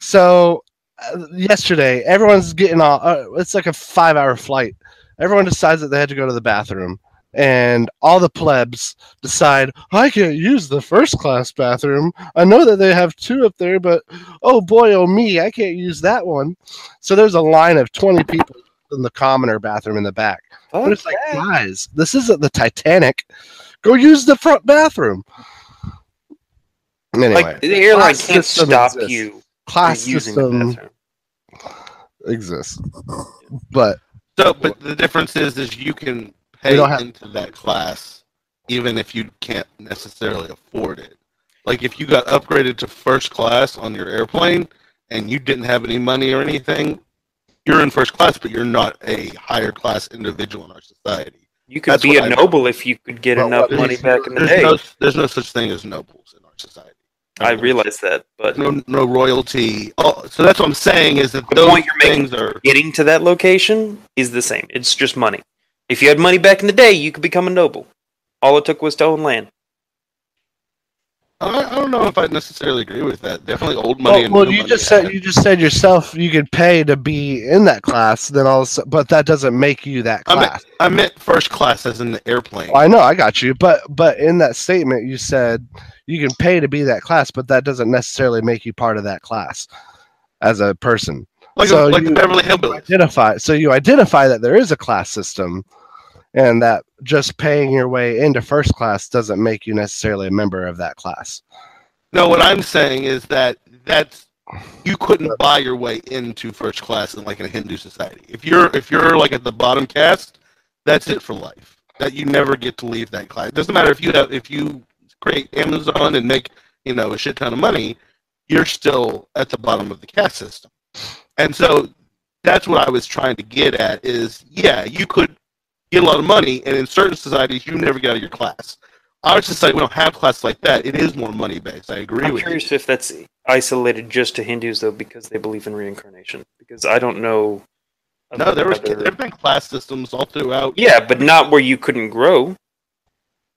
Speaker 5: So uh, yesterday, everyone's getting off. Uh, it's like a five-hour flight. Everyone decides that they had to go to the bathroom, and all the plebs decide I can't use the first-class bathroom. I know that they have two up there, but oh boy, oh me, I can't use that one. So there's a line of twenty people in the commoner bathroom in the back. But it's like, guys, this isn't the Titanic. Go use the front bathroom. Anyway,
Speaker 4: like the airline can't stop
Speaker 5: exists.
Speaker 4: you
Speaker 5: class
Speaker 4: from using the
Speaker 5: system
Speaker 4: bathroom.
Speaker 5: exists, but
Speaker 2: So, but the difference is, is you can pay
Speaker 5: don't have-
Speaker 2: into that class even if you can't necessarily afford it. Like if you got upgraded to first class on your airplane and you didn't have any money or anything, you're in first class, but you're not a higher class individual in our society.
Speaker 4: You could
Speaker 2: That's
Speaker 4: be
Speaker 2: what
Speaker 4: a
Speaker 2: I-
Speaker 4: noble if you could get
Speaker 5: Well,
Speaker 4: enough money back in the day.
Speaker 2: no, there's no such thing as nobles in our society.
Speaker 4: I realize that, but
Speaker 2: no no royalty. Oh, so that's what I'm saying is that
Speaker 4: The
Speaker 2: those
Speaker 4: point you're making-
Speaker 2: things are.
Speaker 4: getting to that location is the same. It's just money. If you had money back in the day, you could become a noble. All it took was to own land.
Speaker 2: I, I don't know if I necessarily agree with that. Definitely old money.
Speaker 5: well,
Speaker 2: and
Speaker 5: well
Speaker 2: new
Speaker 5: you
Speaker 2: money
Speaker 5: just said you just said yourself you could pay to be in that class. Then all, of a sudden- but that doesn't make you that
Speaker 2: I meant,
Speaker 5: class.
Speaker 2: I meant first class as in the airplane.
Speaker 5: Well, I know, I got you, but but in that statement you said you can pay to be that class, but that doesn't necessarily make you part of that class as a person.
Speaker 2: Like
Speaker 5: so
Speaker 2: like
Speaker 5: you-
Speaker 2: Beverly Hillbillies.
Speaker 5: Identify so you identify that there is a class system, and that just paying your way into first class doesn't make you necessarily a member of that class.
Speaker 2: No, what I'm saying is that that's you couldn't buy your way into first class in like in a Hindu society. If you're if you're like at the bottom caste, that's it for life. That you never get to leave that class. It doesn't matter if you have if you create Amazon and make you know a shit ton of money, you're still at the bottom of the caste system. And so that's what I was trying to get at is yeah, you could get a lot of money, and in certain societies, you never get out of your class. Our society, we don't have classes like that. It is more money based. I agree
Speaker 4: I'm
Speaker 2: with you.
Speaker 4: curious if that's isolated just to Hindus, though, because they believe in reincarnation. Because I don't know.
Speaker 2: No, there was
Speaker 4: other-
Speaker 2: there have been class systems all throughout.
Speaker 4: Yeah, but not where you couldn't grow.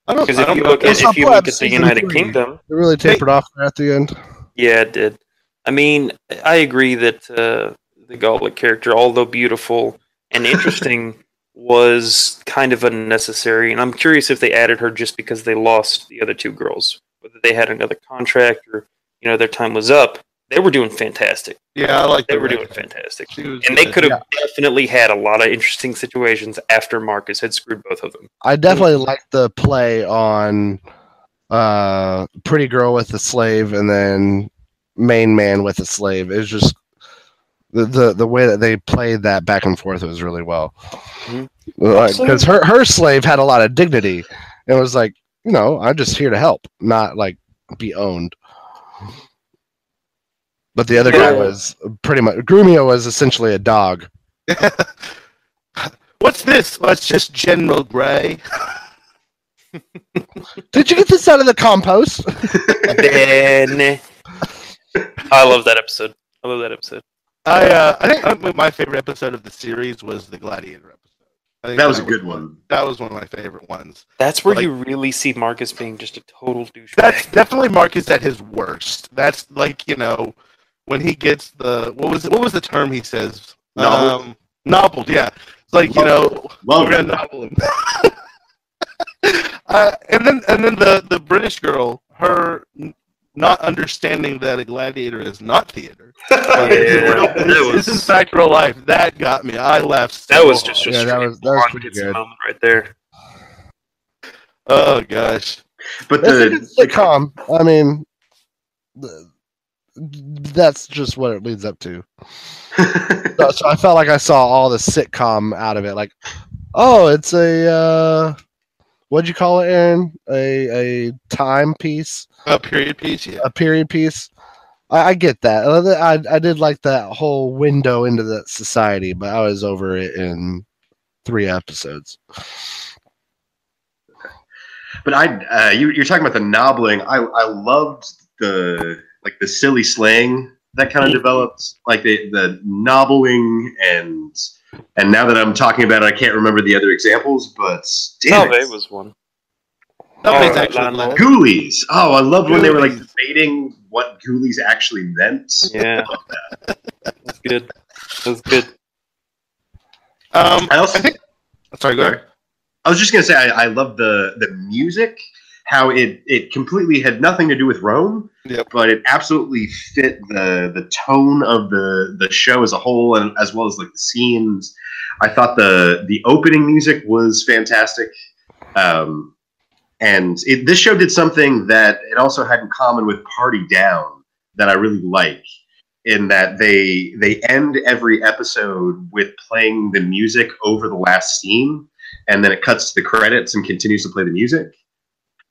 Speaker 2: I don't,
Speaker 4: Because
Speaker 2: I
Speaker 4: if
Speaker 2: don't
Speaker 4: you
Speaker 2: know.
Speaker 4: look at if you look at the United
Speaker 5: three.
Speaker 4: Kingdom,
Speaker 5: It really tapered off there at the end.
Speaker 4: yeah, it did. I mean, I agree that uh, the Gallic character, although beautiful and interesting, was kind of unnecessary. And I'm curious if they added her just because they lost the other two girls, whether they had another contract or you know their time was up. They were doing fantastic.
Speaker 2: yeah, I like
Speaker 4: They
Speaker 2: the
Speaker 4: were doing fantastic.
Speaker 2: She was
Speaker 4: And they could have definitely had a lot of interesting situations after Marcus had screwed both of them.
Speaker 5: I definitely like the play on uh pretty girl with the slave and then main man with a slave. It was just the, the the way that they played that back and forth was really well.
Speaker 4: Mm-hmm.
Speaker 5: Because her her slave had a lot of dignity. It was like, you know, I'm just here to help, not like be owned. But the other guy was pretty much Grumio was essentially a dog.
Speaker 2: What's this? Well, it's just General Gray.
Speaker 5: Did you get this out of the compost?
Speaker 4: then I love that episode. I love that episode.
Speaker 2: I uh, I think my favorite episode of the series was the Gladiator episode. I think
Speaker 3: That was a good one.
Speaker 2: That was one of my favorite ones.
Speaker 4: That's where
Speaker 2: Like-
Speaker 4: you really see Marcus being just a total douchebag.
Speaker 2: That's definitely Marcus at his worst. That's like you know when he gets the what was what was the term he says?
Speaker 3: Nobbled.
Speaker 2: Um, nobbled, yeah. It's like you know
Speaker 3: Love
Speaker 2: we're gonna nobble him. uh, and then and then the the British girl, her n- not understanding that a gladiator is not theater.
Speaker 4: Yeah,
Speaker 2: Like,
Speaker 4: that
Speaker 2: this,
Speaker 4: was-
Speaker 2: this is fact real life. That got me. I laughed.
Speaker 4: That was just a
Speaker 2: hard.
Speaker 5: Yeah, that was- that was
Speaker 4: Ron
Speaker 5: pretty good.
Speaker 4: moment right there.
Speaker 2: oh gosh.
Speaker 3: But
Speaker 5: It's a
Speaker 3: the,
Speaker 5: sitcom. I mean, th- that's just what it leads up to. So, so I felt like I saw all the sitcom out of it. Like, oh, it's a uh, what'd you call it, Aaron? A a time piece,
Speaker 2: A period piece. Yeah.
Speaker 5: a period piece. I, I get that. Uh, I I did like that whole window into that society, but I was over it in three episodes.
Speaker 3: but I, uh, you, you're talking about the nobbling. I, I loved the like the silly slang that kind of developed, like the the nobbling and and now that I'm talking about it, I can't remember the other examples, but damn
Speaker 4: Salve
Speaker 3: it.
Speaker 4: was one.
Speaker 2: Nobody's
Speaker 4: Oh,
Speaker 2: actually
Speaker 4: landlord.
Speaker 3: Ghoulies. Oh, I loved when they were like debating what ghoulies actually meant.
Speaker 4: Yeah. That's good. That's good.
Speaker 2: Um,
Speaker 3: I also
Speaker 2: I think. Sorry, go ahead.
Speaker 3: I was just gonna say I, I love the the music, how it it completely had nothing to do with Rome,
Speaker 2: Yep.
Speaker 3: but it absolutely fit the the tone of the the show as a whole, and as well as like the scenes. I thought the the opening music was fantastic, um, and it, this show did something that it also had in common with Party Down that I really like. In that they they end every episode with playing the music over the last scene, and then it cuts to the credits and continues to play the music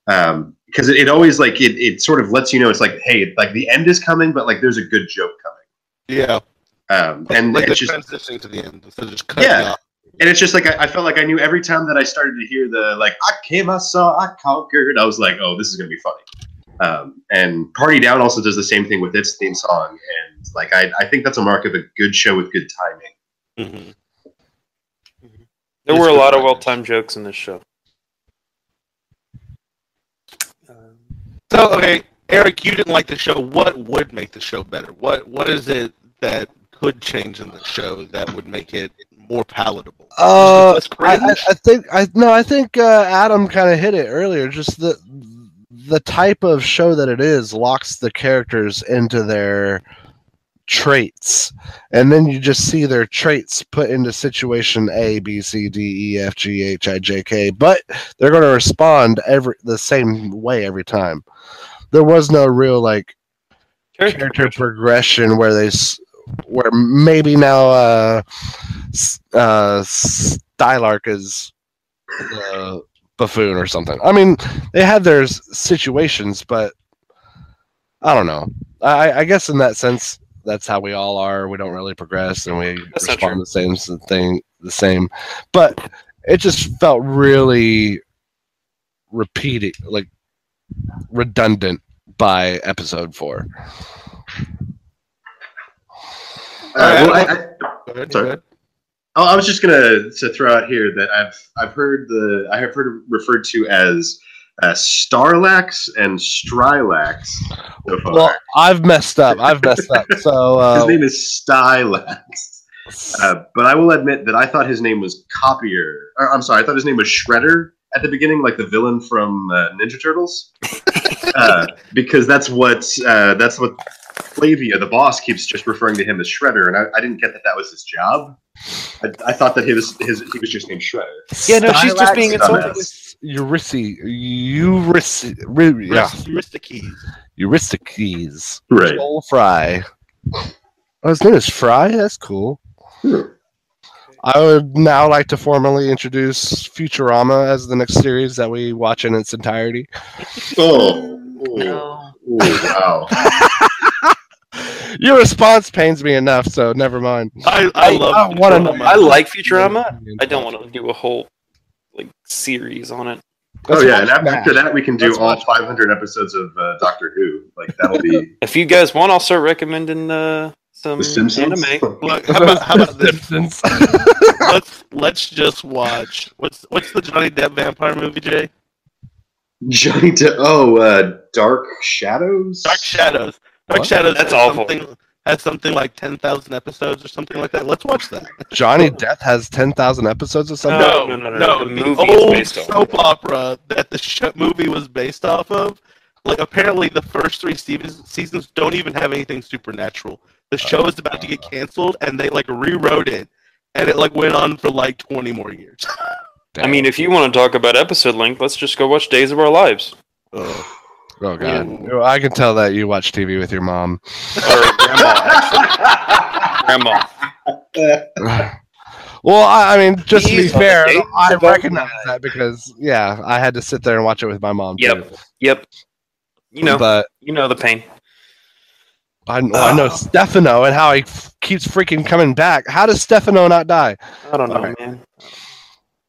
Speaker 3: um because it, it always like it, it sort of lets you know it's like hey like the end is coming but like there's a good joke coming
Speaker 2: Yeah.
Speaker 3: um and
Speaker 2: like
Speaker 3: it's just
Speaker 2: transitioning to the end instead of just cutting
Speaker 3: Yeah.
Speaker 2: off.
Speaker 3: and it's just like I, I felt like i knew every time that i started to hear the like i came i saw i conquered i was like oh this is gonna be funny um and party down also does the same thing with its theme song and like i, I think that's a mark of a good show with good timing
Speaker 2: Mhm.
Speaker 4: There
Speaker 2: It's
Speaker 4: were a
Speaker 2: good
Speaker 4: lot of well timed jokes in this show.
Speaker 2: So okay, Eric, you didn't like the show. What would make the show better? What What is it that could change in the show that would make it more palatable?
Speaker 5: Uh, I, I. Think I no, I think uh, Adam kind of hit it earlier. Just the the type of show that it is locks the characters into their traits, and then you just see their traits put into situation A, B, C, D, E, F, G, H, I, J, K. But they're going to respond every the same way every time. There was no real like character progression where they where maybe now uh uh Stylark is the buffoon or something. I mean, they had their situations, but I don't know. I, I guess in that sense, that's how we all are. We don't really progress, and we
Speaker 4: That's
Speaker 5: respond the same thing, the same. But it just felt really repeating, like redundant by episode four.
Speaker 3: uh, well, I, I, Sorry.
Speaker 2: go ahead.
Speaker 3: Oh, I was just gonna to throw out here that I've I've heard the I have heard referred to as uh, Starlax and Strilax so far.
Speaker 5: Well, I've messed up. I've messed up. So uh,
Speaker 3: his name is Stylax. Uh, but I will admit that I thought his name was Copier. Or, I'm sorry, I thought his name was Shredder at the beginning, like the villain from uh, Ninja Turtles, uh, because that's what uh, that's what Flavia, the boss, keeps just referring to him as Shredder, and I, I didn't get that that was his job. I, I thought that he was his he was just named Shredder.
Speaker 4: Yeah, no, she's just being
Speaker 3: Stylax,
Speaker 5: insulting. Eurysi, Eurysi, yeah,
Speaker 2: Aristokeys.
Speaker 5: Eurysticles.
Speaker 3: Right.
Speaker 5: Joel Fry. Oh, his name is Fry. That's cool. Hmm. I would now like to formally introduce Futurama as the next series that we watch in its entirety.
Speaker 3: Oh.
Speaker 4: No.
Speaker 3: wow.
Speaker 5: Your response pains me enough, so never mind.
Speaker 2: I, I, love.
Speaker 5: I wanna
Speaker 2: Futurama.
Speaker 4: I like Futurama. I don't want to do a whole like series on it.
Speaker 3: Oh
Speaker 5: Let's
Speaker 3: yeah, and after
Speaker 5: MASH.
Speaker 3: that we can do
Speaker 5: Let's
Speaker 3: all
Speaker 5: watch-
Speaker 3: 500 episodes of uh, Doctor Who. Like that'll be
Speaker 4: If you guys want, I'll start recommending uh, some
Speaker 3: The Simpsons?
Speaker 4: anime.
Speaker 2: Look, how about, how about this?
Speaker 5: Simpsons.
Speaker 2: Let's let's just watch. What's what's the Johnny Depp vampire movie, Jay?
Speaker 3: Johnny De- oh, uh, Dark Shadows?
Speaker 2: Dark Shadows. Dark
Speaker 5: What?
Speaker 2: Shadows.
Speaker 4: That's awful.
Speaker 2: Something, has something like ten thousand episodes or something like that. Let's watch that.
Speaker 5: Johnny Death has ten thousand episodes or something.
Speaker 4: No, no, no, no, the movie is
Speaker 2: old
Speaker 4: based off.
Speaker 2: soap opera that the sh- movie was based off of. Like apparently, the first three seasons seasons don't even have anything supernatural. The show is about to get uh. canceled, and they like rewrote it, and it like went on for like twenty more years.
Speaker 4: I mean, if you want to talk about episode length, let's just go watch Days of Our Lives.
Speaker 2: Ugh.
Speaker 5: Oh god, I can tell that you watch TV with your mom.
Speaker 4: Or Grandma. Grandma.
Speaker 5: Well, I, I mean, just to be fair, I recognize that because yeah, I had to sit there and watch it with my mom.
Speaker 4: Yep.
Speaker 5: too.
Speaker 4: Yep. You know,
Speaker 5: but
Speaker 4: you know the pain.
Speaker 5: I, well, I know uh. Stefano and how he f- keeps freaking coming back. How does Stefano not die?
Speaker 4: I don't know,
Speaker 3: Alright.
Speaker 4: man.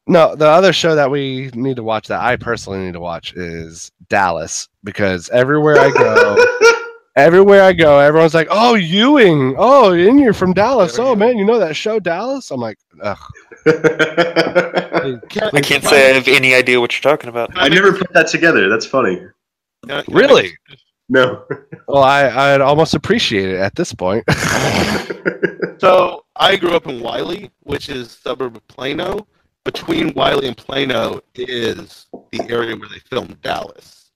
Speaker 5: No, the other show that we need to watch that I personally need to watch is Dallas because everywhere I go, everywhere I go, everyone's like, "Oh, Ewing! Oh, and you're from Dallas! Oh man, you know that show Dallas?" I'm like, Ugh.
Speaker 4: I can't say I have any idea what you're talking about.
Speaker 3: I never put that together. That's funny.
Speaker 5: Really?
Speaker 3: No.
Speaker 5: Well, I I'd almost appreciate it at this point.
Speaker 2: So I grew up in Wylie, which is suburb of Plano. Between Wylie and Plano is the area where they filmed Dallas,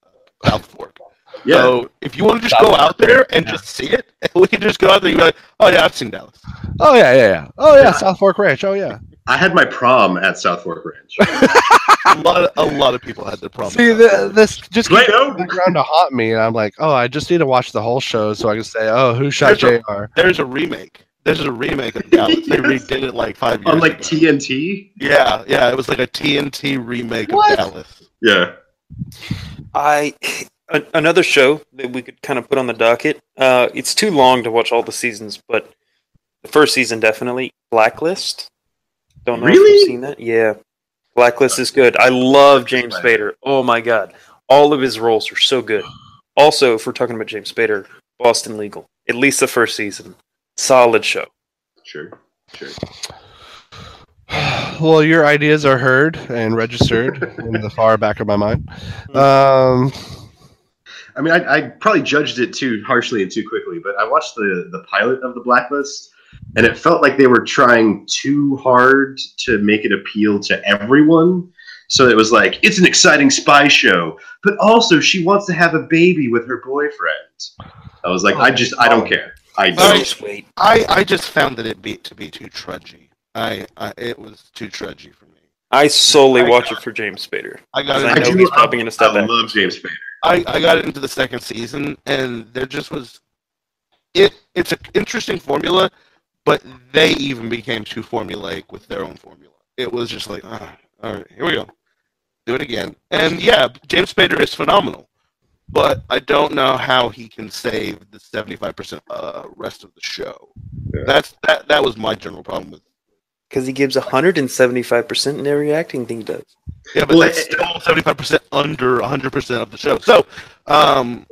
Speaker 2: uh, Southfork.
Speaker 3: yeah.
Speaker 2: So if you want to just go out there and just see it, we can just go out there and be like, oh yeah, I've seen Dallas.
Speaker 5: oh yeah, yeah, yeah. Oh yeah,
Speaker 3: Yeah.
Speaker 5: Southfork Ranch. Oh yeah.
Speaker 3: I had my prom at Southfork Ranch.
Speaker 2: A lot of a lot of people had the problem.
Speaker 5: See, the, this just keeps
Speaker 3: Play-Doh.
Speaker 5: around to haunt me, and I'm like, oh, I just need to watch the whole show so I can say, oh, who shot
Speaker 2: There's a-
Speaker 5: Jr.
Speaker 2: There's a remake. There's a remake of Dallas. They redid it like five years
Speaker 3: On like
Speaker 2: ago.
Speaker 3: TNT?
Speaker 2: yeah, yeah, it was like a TNT remake
Speaker 5: What?
Speaker 2: of Dallas.
Speaker 3: Yeah.
Speaker 4: I a, another show that we could kind of put on the docket. Uh, it's too long to watch all the seasons, but the first season definitely. Blacklist. Don't know if you've seen that. Yeah, Blacklist is good. I love James Spader. Oh my god, all of his roles are so good. Also, if we're talking about James Spader, Boston Legal. At least the first season, solid show.
Speaker 3: Sure. Sure.
Speaker 5: well, your ideas are heard and registered in the far back of my mind. Um,
Speaker 3: I mean, I, I probably judged it too harshly and too quickly, but I watched the the pilot of the Blacklist, and it felt like they were trying too hard to make it appeal to everyone. So it was like it's an exciting spy show, but also she wants to have a baby with her boyfriend. I was like, I just, I don't care. I don't.
Speaker 2: right.
Speaker 4: Just.
Speaker 2: I, I just found that it be to be too trudgy. I, I it was too trudgy for me.
Speaker 4: I solely
Speaker 3: I
Speaker 4: watch
Speaker 3: got-
Speaker 4: it for James Spader.
Speaker 2: I got
Speaker 4: I know
Speaker 3: do
Speaker 4: he's
Speaker 3: love-
Speaker 4: probably going to step
Speaker 3: I love James Spader.
Speaker 2: I, I got into the second season, and there just was it. It's an interesting formula, but they even became too formulaic with their own formula. It was just like, ah, all right, here we go, do it again. And yeah, James Spader is phenomenal, but I don't know how he can save the seventy-five percent uh, rest of the show.
Speaker 3: Yeah.
Speaker 2: That's that. That was my general problem with.
Speaker 4: Because he gives 175% in every acting thing he does.
Speaker 2: Yeah, but
Speaker 3: Well,
Speaker 2: that's
Speaker 3: it-
Speaker 2: still seventy-five percent under hundred percent of the show. So, um,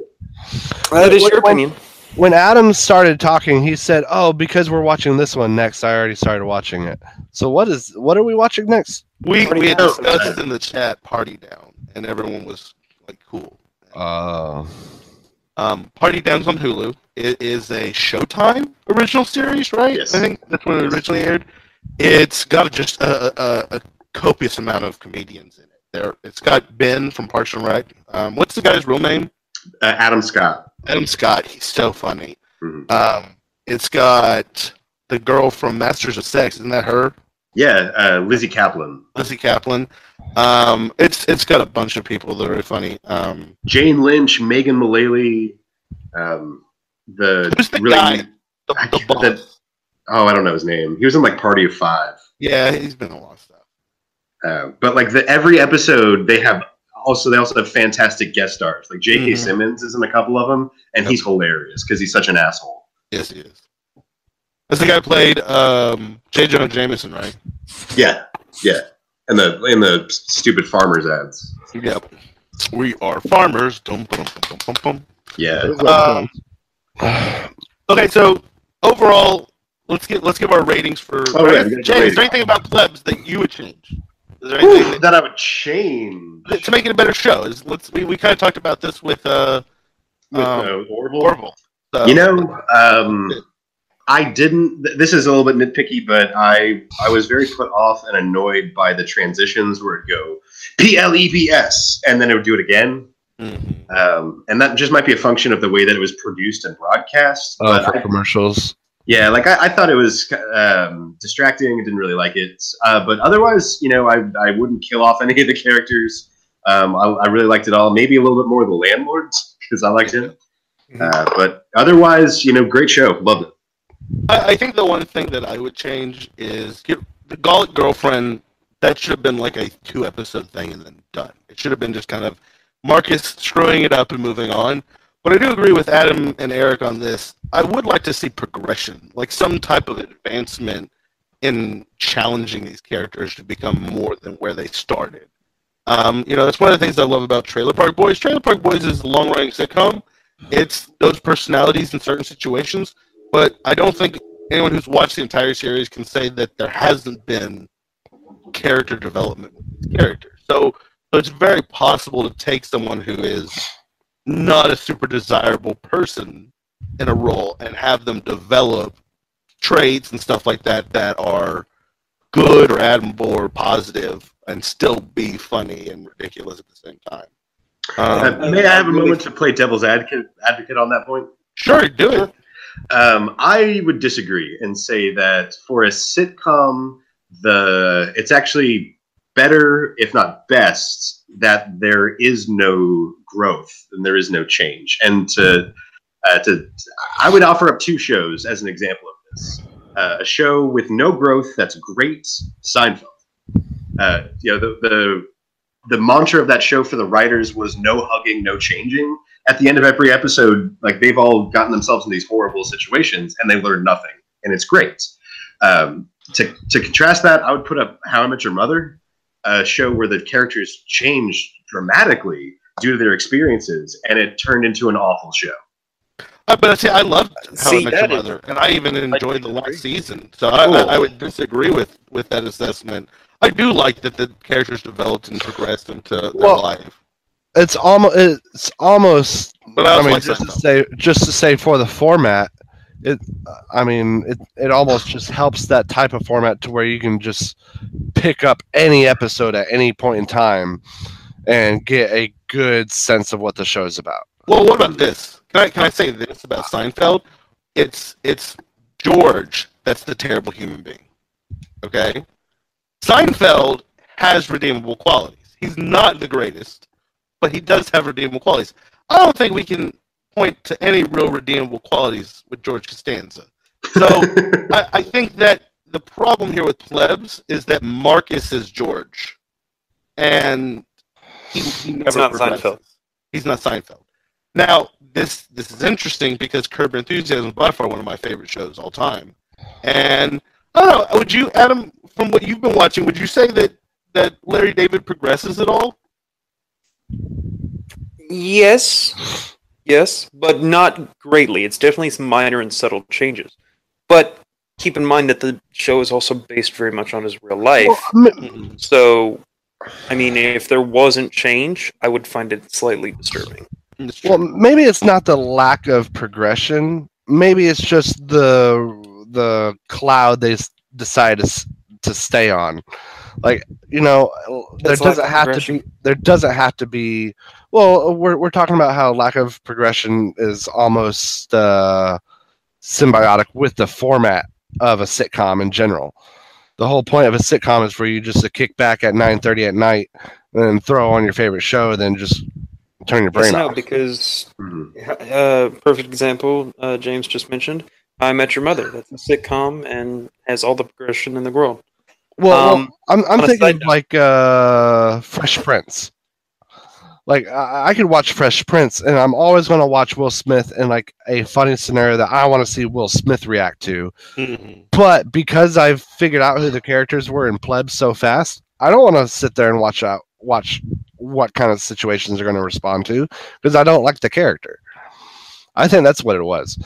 Speaker 4: That is your opinion.
Speaker 5: when Adam started talking, he said, "Oh, because we're watching this one next, I already started watching it." So what is what are we watching next?
Speaker 2: We we had discussed in the chat party down, and everyone was like cool.
Speaker 5: Uh,
Speaker 2: Um, party down's on Hulu. It is a Showtime original series, right?
Speaker 3: Yes.
Speaker 2: I think that's when it originally aired. It's got just a, a, a copious amount of comedians in it. There, it's got Ben from Parks and Rec. Um, what's the guy's real name?
Speaker 3: Uh, Adam Scott.
Speaker 2: Adam Scott. He's so funny.
Speaker 3: Mhm.
Speaker 2: Um, it's got the girl from Masters of Sex. Isn't that her?
Speaker 3: Yeah, uh, Lizzy Caplan.
Speaker 2: Lizzy Caplan. Um, it's it's got a bunch of people that are funny. Um,
Speaker 3: Jane Lynch, Megan Mullally, um, the
Speaker 2: Who's the
Speaker 3: really
Speaker 2: guy? the,
Speaker 3: I
Speaker 2: the boss.
Speaker 3: that- oh, I don't know his name. He was in like Party of Five.
Speaker 2: Yeah, he's been a lot of stuff.
Speaker 3: Uh, but like the every episode, they have also they also have fantastic guest stars. Like J.K.
Speaker 2: Mhm.
Speaker 3: Simmons is in a couple of them, and he's hilarious because he's such an asshole.
Speaker 2: Yes, he is. That's the guy who played um, J. Jonah Jameson, right?
Speaker 3: Yeah, yeah. And the in the stupid farmers ads.
Speaker 2: Yep. We are farmers. Dum, dum, dum, dum, dum, dum.
Speaker 3: Yeah.
Speaker 2: Um, okay, so overall, let's get let's give our ratings for.
Speaker 3: Oh,
Speaker 2: I
Speaker 3: yeah,
Speaker 2: guess, James, is there anything about plebs that you would change? Is there
Speaker 3: Ooh,
Speaker 2: anything
Speaker 3: that I would change.
Speaker 2: to make it a better show? Is let's we, we kind of talked about this with uh
Speaker 3: With,
Speaker 2: um,
Speaker 3: uh, Orville.
Speaker 2: Orville. So,
Speaker 3: You know, um, I didn't. This is a little bit nitpicky, but I I was very put off and annoyed by the transitions where it go P L E B S and then it would do it again.
Speaker 2: Mhm.
Speaker 3: Um, and that just might be a function of the way that it was produced and broadcast. But
Speaker 5: for
Speaker 3: I-
Speaker 5: commercials.
Speaker 3: yeah, like I, I thought it was um, distracting. I didn't really like it. Uh, but otherwise, you know, I, I wouldn't kill off any of the characters. Um, I, I really liked it all. Maybe a little bit more of the landlords because I liked him. Uh, but otherwise, you know, great show. Loved it.
Speaker 2: I, I think the one thing that I would change is get the Gallic girlfriend. That should have been like a two episode thing and then done. It should have been just kind of Marcus screwing it up and moving on. But I do agree with Adam and Eric on this. I would like to see progression, like some type of advancement in challenging these characters to become more than where they started. Um, you know, that's one of the things I love about Trailer Park Boys. Trailer Park Boys is a long running sitcom. It's those personalities in certain situations, but I don't think anyone who's watched the entire series can say that there hasn't been character development with these characters. So, so it's very possible to take someone who is not a super desirable person in a role and have them develop traits and stuff like that that are good or admirable or positive and still be funny and ridiculous at the same time. Um,
Speaker 3: Uh, may I have a moment to play devil's advocate, advocate on that point?
Speaker 2: sure, do it.
Speaker 3: Um, I would disagree and say that for a sitcom, the it's actually better, if not best, that there is no growth and there is no change. And to uh, to I would offer up two shows as an example of this. Uh, a show with no growth that's great, Seinfeld. Uh, you know the, the the mantra of that show for the writers was no hugging, no changing at the end of every episode, like they've all gotten themselves in these horrible situations and they learn nothing, and it's great. Um, to to contrast that, I would put up How I Met Your Mother, a show where the characters changed dramatically due to their experiences, and it turned into an awful show.
Speaker 2: Uh, but see, I loved How I Met Your
Speaker 4: that is-
Speaker 2: Mother, and I even enjoyed the last season. So I, I, I would disagree with with that assessment. I do like that the characters developed and progressed into their
Speaker 5: Well,
Speaker 2: life.
Speaker 5: It's almost it's almost.
Speaker 2: I
Speaker 5: mean, just to say, just to say for the format, it. I mean, it it almost just helps that type of format to where you can just pick up any episode at any point in time and get a good sense of what the show is about.
Speaker 2: Well, what about this? Can I can I say this about Seinfeld? It's it's George that's the terrible human being. Okay, Seinfeld has redeemable qualities. He's not the greatest, but he does have redeemable qualities. I don't think we can point to any real redeemable qualities with George Costanza. So I, I think that the problem here with plebs is that Marcus is George, and he, he never
Speaker 4: It's not
Speaker 2: progresses.
Speaker 4: Seinfeld.
Speaker 2: He's not Seinfeld. Now this this is interesting because Curb Your Enthusiasm is by far one of my favorite shows of all time, and I don't know. Would you, Adam, from what you've been watching, would you say that that Larry David progresses at all?
Speaker 4: Yes, yes, but not greatly. It's definitely some minor and subtle changes. But keep in mind that the show is also based very much on his real life.
Speaker 5: Well, m-
Speaker 4: So, I mean, if there wasn't change, I would find it slightly disturbing.
Speaker 5: Well, maybe it's not the lack of progression. Maybe it's just the the cloud they s- decide to s- to stay on. Like you know, there
Speaker 4: That's lack
Speaker 5: doesn't have to be. There doesn't have to be. Well, we're we're talking about how lack of progression is almost uh, symbiotic with the format of a sitcom in general. The whole point of a sitcom is for you just to kick back at nine thirty at night and throw on your favorite show, then just turn your brain
Speaker 4: Yes, no,
Speaker 5: off.
Speaker 4: because
Speaker 3: Mhm.
Speaker 4: uh, perfect example uh, James just mentioned. I Met Your Mother. That's a sitcom and has all the progression in the world.
Speaker 5: Well,
Speaker 4: Um,
Speaker 5: well, I'm, I'm thinking like uh, Fresh Prince. Like I, I could watch Fresh Prince, and I'm always going to watch Will Smith in like a funny scenario that I want to see Will Smith react to.
Speaker 2: Mhm.
Speaker 5: But because I've figured out who the characters were in Plebs so fast, I don't want to sit there and watch out watch what kind of situations they're going to respond to because I don't like the character. I think that's what it was.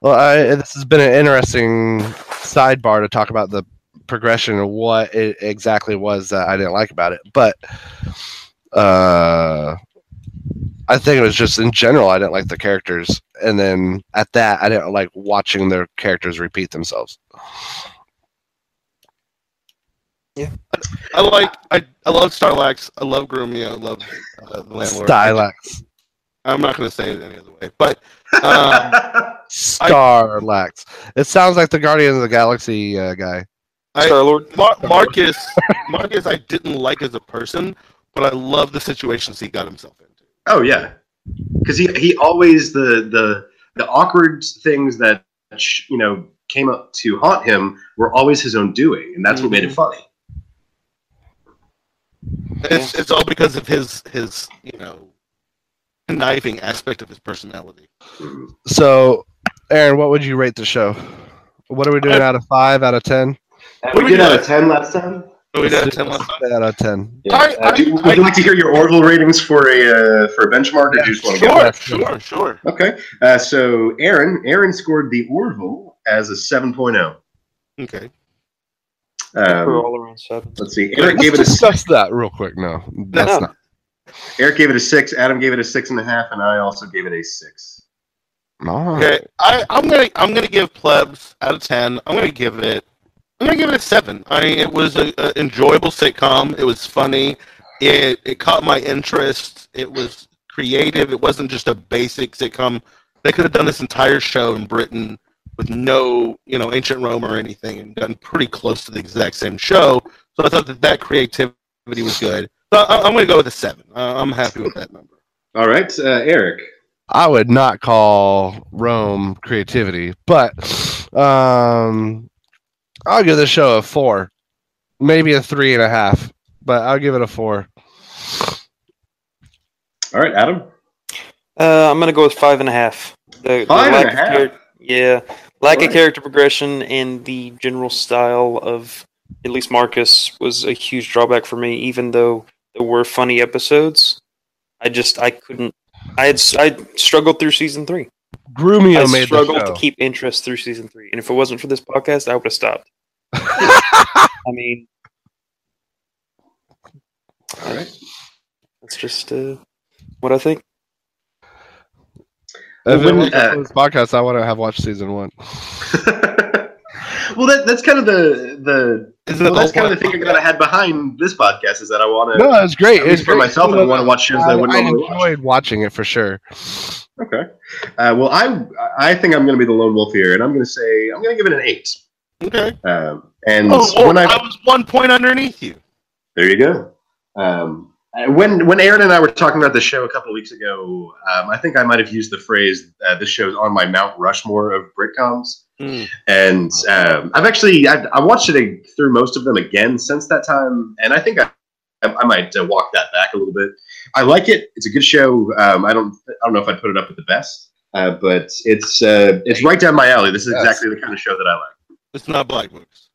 Speaker 5: Well, I, this has been an interesting sidebar to talk about the progression and what it exactly was that I didn't like about it. But uh, I think it was just in general I didn't like the characters, and then at that I didn't like watching their characters repeat themselves.
Speaker 2: Yeah, I like I, I love Starlax. I love Grumio. I love uh, the landlord.
Speaker 5: Stylax,
Speaker 2: I'm not going to say it any other way, but um,
Speaker 5: Starlax. It sounds like the Guardian of the Galaxy uh, guy.
Speaker 2: I-
Speaker 4: Star Lord.
Speaker 2: Mar- Marcus Marcus I didn't like as a person, but I love the situations he got himself into.
Speaker 3: oh yeah, because he he always the the the awkward things that you know came up to haunt him were always his own doing, and that's what made it funny.
Speaker 2: It's it's all because of his his you know conniving aspect of his personality.
Speaker 3: Mhm.
Speaker 5: So, Aaron, what would you rate the show? What are we doing out of five out of ten?
Speaker 3: And
Speaker 2: What
Speaker 3: we
Speaker 2: do we
Speaker 3: did
Speaker 2: do?
Speaker 3: out of ten last time.
Speaker 2: We did a 10 last time.
Speaker 5: Out of ten.
Speaker 3: Yeah.
Speaker 2: I-
Speaker 3: Uh, do,
Speaker 2: I-
Speaker 3: would you like to hear your Orville ratings for a uh, for a benchmark, or do you just want to go?
Speaker 2: Sure, sure, sure.
Speaker 3: Okay, uh, so Aaron Aaron scored the Orville as a 7.0.
Speaker 2: Okay.
Speaker 4: We're
Speaker 3: Um,
Speaker 4: all around seven.
Speaker 3: let's see. Eric gave it
Speaker 5: Let's
Speaker 3: a
Speaker 5: discuss that real quick. No, that's
Speaker 4: No.
Speaker 5: not.
Speaker 3: Eric gave it a six. Adam gave it a six and a half, and I also gave it a six.
Speaker 5: All right.
Speaker 2: Okay. I, I'm gonna I'm gonna give plebs out of ten. I'm gonna give it I'm gonna give it a seven. I mean, it was an enjoyable sitcom. It was funny. It it caught my interest. It was creative. It wasn't just a basic sitcom. They could have done this entire show in Britain with no, you know, ancient Rome or anything, and done pretty close to the exact same show. So I thought that that creativity was good. So I, I'm going to go with a seven. Uh, I'm happy with that number.
Speaker 3: All right, uh, Eric.
Speaker 5: I would not call Rome creativity, but um, I'll give the show a four, maybe a three and a half, but I'll give it a four.
Speaker 3: All right, Adam.
Speaker 4: Uh, I'm gonna go with five and a half. The, the
Speaker 3: and a half?
Speaker 4: char- yeah, lack
Speaker 3: Right.
Speaker 4: of character progression and the general style of at least Marcus was a huge drawback for me. Even though there were funny episodes, I just I couldn't. I had s- I struggled through season three.
Speaker 5: Grumio
Speaker 4: I
Speaker 5: made the
Speaker 4: struggled
Speaker 5: show.
Speaker 4: to keep interest through season three, and if it wasn't for this podcast, I would have stopped. I mean,
Speaker 3: All right.
Speaker 4: that's just uh, what I think.
Speaker 5: If it
Speaker 3: When,
Speaker 5: wasn't
Speaker 3: uh,
Speaker 5: for this podcast, I wouldn't have watched season one.
Speaker 3: well, that, that's kind of the the well, that's kind of the
Speaker 2: whole
Speaker 3: thing that I had behind this podcast is that I want to.
Speaker 5: No, it's great.
Speaker 3: At
Speaker 5: It's
Speaker 3: for
Speaker 5: great.
Speaker 3: myself, I want to watch shows that I
Speaker 5: I,
Speaker 3: wouldn't
Speaker 5: I
Speaker 3: normally watch.
Speaker 5: watching it for sure.
Speaker 3: Okay. Uh, well, I I think I'm going to be the lone wolf here, and I'm going to say I'm going to give it an eight.
Speaker 2: Okay.
Speaker 3: Um, and
Speaker 2: Oh, oh,
Speaker 3: when I
Speaker 2: I was one point underneath you.
Speaker 3: There you go. Um, when when Aaron and I were talking about the show a couple of weeks ago, um, I think I might have used the phrase uh, "this show's on my Mount Rushmore of Britcoms," and um, I've actually I, I watched it through most of them again since that time, and I think I I, I might uh, walk that back a little bit. I like it; it's a good show. Um, I don't I don't know if I'd put it up at the best, uh, but it's uh, it's right down my alley. This is
Speaker 5: Yes.
Speaker 3: exactly the kind of show that I like.
Speaker 2: It's not Black Books.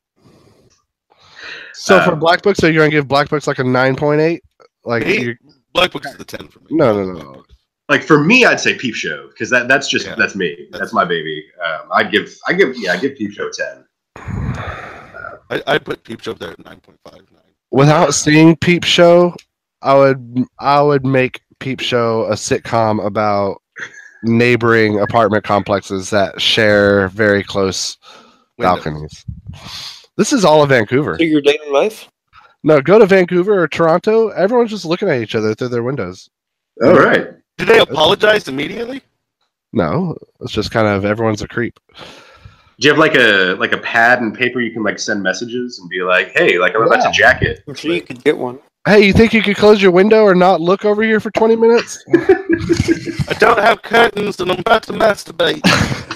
Speaker 5: So for
Speaker 3: Um,
Speaker 5: Black Books, are you going to give Black Books like a nine point eight? Like,
Speaker 2: Eight?
Speaker 5: you
Speaker 2: Black Books is the ten for me.
Speaker 5: No, no, no.
Speaker 3: Like for me, I'd say Peep Show because that that's just
Speaker 2: Yeah.
Speaker 3: that's me. That's my baby. Um, I'd give I give yeah I give Peep Show ten.
Speaker 2: I, I put Peep Show up there at nine point five nine.
Speaker 5: without seeing Peep Show, I would I would make Peep Show a sitcom about neighboring apartment complexes that share very close balconies. This is all of Vancouver.
Speaker 4: So your daily life?
Speaker 5: No, go to Vancouver or Toronto. Everyone's just looking at each other through their windows. Oh.
Speaker 3: All right.
Speaker 2: Did they apologize immediately?
Speaker 5: No, it's just kind of everyone's a creep.
Speaker 3: Do you have like a like a pad and paper you can like send messages and be like, hey, like I'm about to jack it.
Speaker 4: I'm sure you could get one.
Speaker 5: Hey, you think you could close your window or not look over here for 20 minutes?
Speaker 2: I don't have curtains and I'm about to masturbate.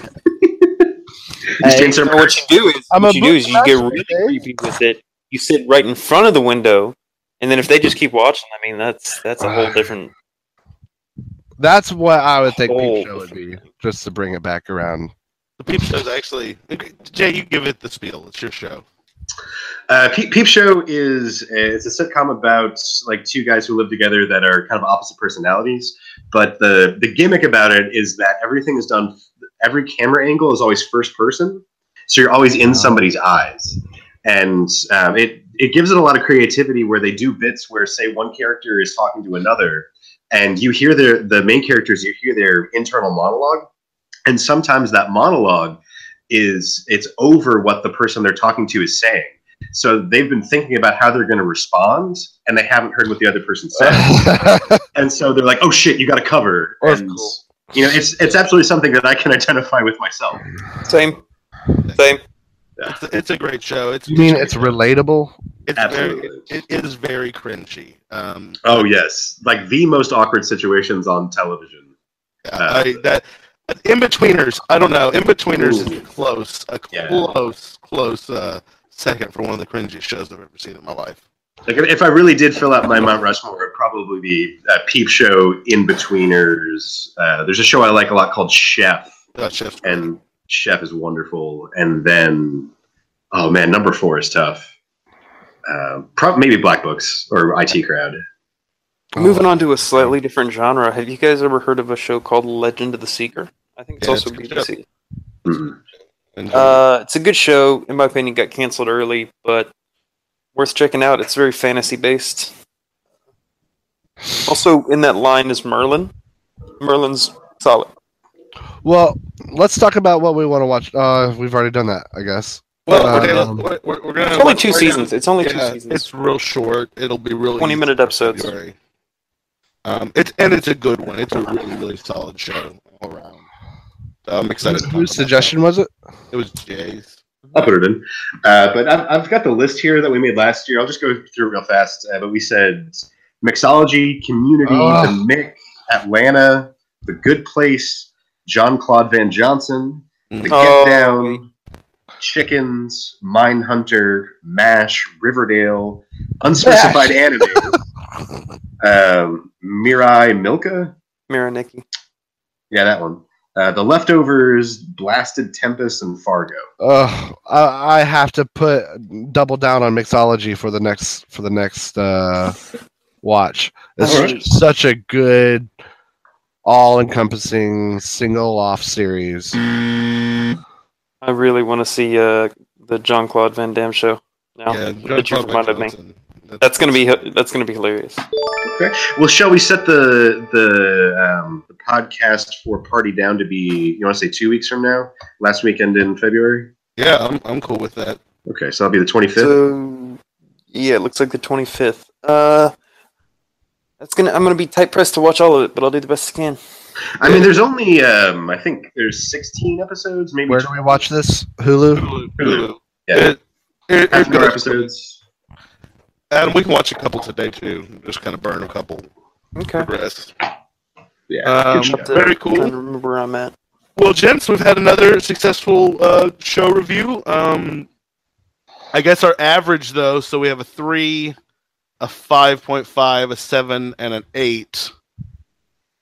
Speaker 4: Hey, so what you do is
Speaker 5: I'm
Speaker 4: what you do is you get really
Speaker 5: eh?
Speaker 4: creepy with it. You sit right in front of the window, and then if they just keep watching, I mean that's that's a whole different.
Speaker 5: That's what I would think Peep Show would be, just to bring it back around.
Speaker 2: The Peep Show's actually Jay. You give it the spiel. It's your show.
Speaker 3: Uh, Peep, Peep Show is it's a sitcom about like two guys who live together that are kind of opposite personalities, but the the gimmick about it is that everything is done every camera angle is always first person, so you're always in somebody's eyes, and um, it it gives it a lot of creativity where they do bits where say one character is talking to another, and you hear their the main characters, you hear their internal monologue, and sometimes that monologue is it's over what the person they're talking to is saying. So they've been thinking about how they're going to respond, and they haven't heard what the other person said and so they're like, "Oh shit, you got to cover."
Speaker 5: That's
Speaker 3: and,
Speaker 5: cool.
Speaker 3: You know, it's it's absolutely something that I can identify with myself.
Speaker 4: Same. Same.
Speaker 2: It's a, it's a great show. It's
Speaker 5: you mean it's relatable?
Speaker 2: it's
Speaker 3: Absolutely.
Speaker 2: very it is very cringy. Um,
Speaker 3: Oh yes, like the most awkward situations on television.
Speaker 2: yeah, I, that Inbetweeners. I don't know. Inbetweeners is
Speaker 3: Ooh.
Speaker 2: a close, a
Speaker 3: Yeah.
Speaker 2: close, close uh, second for one of the cringiest shows I've ever seen in my life.
Speaker 3: Like if if I really did fill out my Mount Rushmore, it'd probably be uh, Peep Show, Inbetweeners. Uh, there's a show I like a lot called Chef,
Speaker 2: That's just
Speaker 3: and Chef is wonderful. And then, oh man, number four is tough. Uh, prob- maybe Black Books or IT Crowd.
Speaker 4: Moving on to a slightly different genre. Have you guys ever heard of a show called Legend of the Seeker? I think it's
Speaker 2: Yeah,
Speaker 4: also
Speaker 2: it's a good show.
Speaker 4: BBC.
Speaker 3: Mhm.
Speaker 4: Uh, it's a good show. In my opinion, got canceled early, but worth checking out. It's very fantasy based. Also, in that line is Merlin. Merlin's solid.
Speaker 5: Well, let's talk about what we want to watch. Uh, we've already done that, I guess.
Speaker 2: well,
Speaker 5: uh,
Speaker 2: okay,
Speaker 5: um,
Speaker 2: we're, we're, we're gonna
Speaker 4: It's only
Speaker 2: we're
Speaker 4: two
Speaker 2: gonna-
Speaker 4: seasons. It's only two seasons.
Speaker 2: It's real short. It'll be real
Speaker 4: 20
Speaker 2: easy
Speaker 4: minute
Speaker 2: for
Speaker 4: episodes.
Speaker 2: February. Um, it's and it's a good one. It's a really really solid show all around. So I'm excited.
Speaker 5: Whose
Speaker 2: about
Speaker 5: suggestion was it?
Speaker 2: It was Jay's.
Speaker 3: I'll put it in. Uh, but I've, I've got the list here that we made last year. I'll just go through it real fast. Uh, but we said Mixology, Community,
Speaker 5: Oh.
Speaker 3: The Mick, Atlanta, The Good Place, Jean-Claude Van Johnson, The Get
Speaker 4: Oh,
Speaker 3: Down, Chickens, Mindhunter, MASH, Riverdale, Unspecified Anime, um, Mirai Milka.
Speaker 4: Mirai Nikki.
Speaker 3: Yeah, that one. Uh, the Leftovers, Blast of Tempest, and Fargo.
Speaker 5: Uh, I, I have to put double down on mixology for the next for the next uh, watch. It's
Speaker 3: Alright.
Speaker 5: such a good, all-encompassing single-off series.
Speaker 4: I really want to see uh, the Jean-Claude Van Damme show. Now
Speaker 2: Yeah,
Speaker 4: that you
Speaker 2: John
Speaker 4: reminded me.
Speaker 2: Johnson.
Speaker 4: That's gonna be that's gonna be hilarious.
Speaker 3: Okay. Well, shall we set the the um, the podcast for Party Down to be? You want to say two weeks from now? Last weekend in February.
Speaker 2: Yeah, I'm I'm cool with that.
Speaker 3: Okay, so that'll be the twenty fifth.
Speaker 4: So yeah, it looks like the twenty fifth. Uh, that's gonna I'm gonna be tight pressed to watch all of it, but I'll do the best I can.
Speaker 3: I mean, there's only um, I think there's sixteen episodes, maybe
Speaker 5: Where do we watch this? Hulu.
Speaker 3: Hulu.
Speaker 2: Yeah.
Speaker 3: Yeah.
Speaker 2: It, it,
Speaker 3: half
Speaker 2: it
Speaker 3: an hour episodes.
Speaker 2: And we can watch a couple today too. Just kind of burn a couple.
Speaker 4: Okay.
Speaker 2: for rest.
Speaker 3: Yeah.
Speaker 2: Um,
Speaker 3: good show.
Speaker 4: Have to
Speaker 2: Very cool.
Speaker 4: kinda remember where I'm at.
Speaker 2: Well, gents, we've had another successful uh, show review. Um, I guess our average though, so we have a three, a five point five, a seven, and an eight.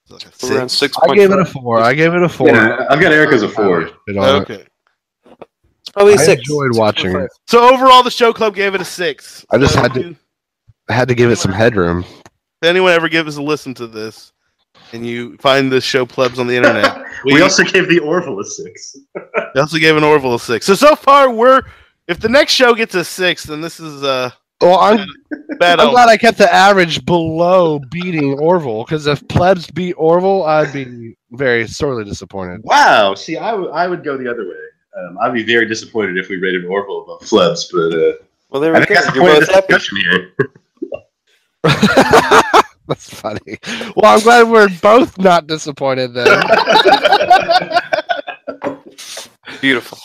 Speaker 2: Like a six.
Speaker 4: six
Speaker 5: I
Speaker 4: point
Speaker 5: gave it a four. I gave it a four.
Speaker 3: Yeah, I've got Erica's a four.
Speaker 5: It on it.
Speaker 2: Okay.
Speaker 4: It's probably a
Speaker 5: I
Speaker 4: six.
Speaker 5: I enjoyed watching it.
Speaker 2: So overall, the show club gave it a six.
Speaker 5: I just
Speaker 2: So
Speaker 5: had to-
Speaker 2: you-
Speaker 5: I had to give it some headroom.
Speaker 2: If anyone ever gives a listen to this, and you find the show plebs on the internet,
Speaker 3: we,
Speaker 2: we,
Speaker 3: also gave the Orville a six.
Speaker 2: we also gave an Orville a six. So so far, we're if the next show gets a six, then this is uh
Speaker 5: Well, I'm
Speaker 2: bad.
Speaker 5: I'm glad I kept the average below beating Orville because if plebs beat Orville, I'd be very sorely disappointed.
Speaker 3: Wow. See, I would I would go the other way. Um, I'd be very disappointed if we rated Orville above plebs, but uh,
Speaker 4: Well, there
Speaker 3: I
Speaker 4: we
Speaker 3: think
Speaker 4: go.
Speaker 3: that's the
Speaker 4: You're
Speaker 3: point of
Speaker 4: both
Speaker 3: this discussion here.
Speaker 5: That's funny. Well, I'm glad we're both not disappointed then.
Speaker 4: Beautiful.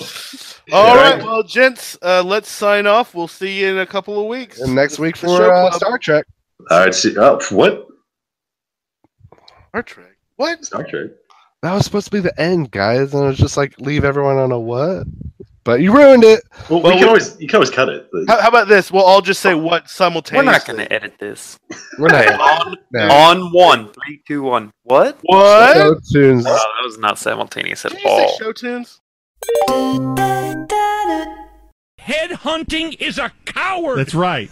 Speaker 2: All
Speaker 3: Yeah.
Speaker 2: right, well, gents, uh, let's sign off. We'll see you in a couple of weeks.
Speaker 5: and next week for uh. Star Trek.
Speaker 3: All right. See, oh, what?
Speaker 2: Star Trek. What?
Speaker 3: Star Trek.
Speaker 5: That was supposed to be the end, guys, and it was just like leave everyone on a what? But you ruined it.
Speaker 3: Well,
Speaker 2: Well,
Speaker 3: we can
Speaker 2: we-
Speaker 3: always you can always cut it. but-
Speaker 2: How, how about this? We'll all just say what simultaneously.
Speaker 4: We're not going to edit this.
Speaker 5: We're not.
Speaker 4: on,
Speaker 5: no.
Speaker 4: on one. Three, two, one. What?
Speaker 2: What?
Speaker 5: Show tunes.
Speaker 4: Oh, that was not simultaneous at
Speaker 2: Did you say
Speaker 4: all.
Speaker 2: show tunes?
Speaker 6: Headhunting is a coward.
Speaker 7: That's right.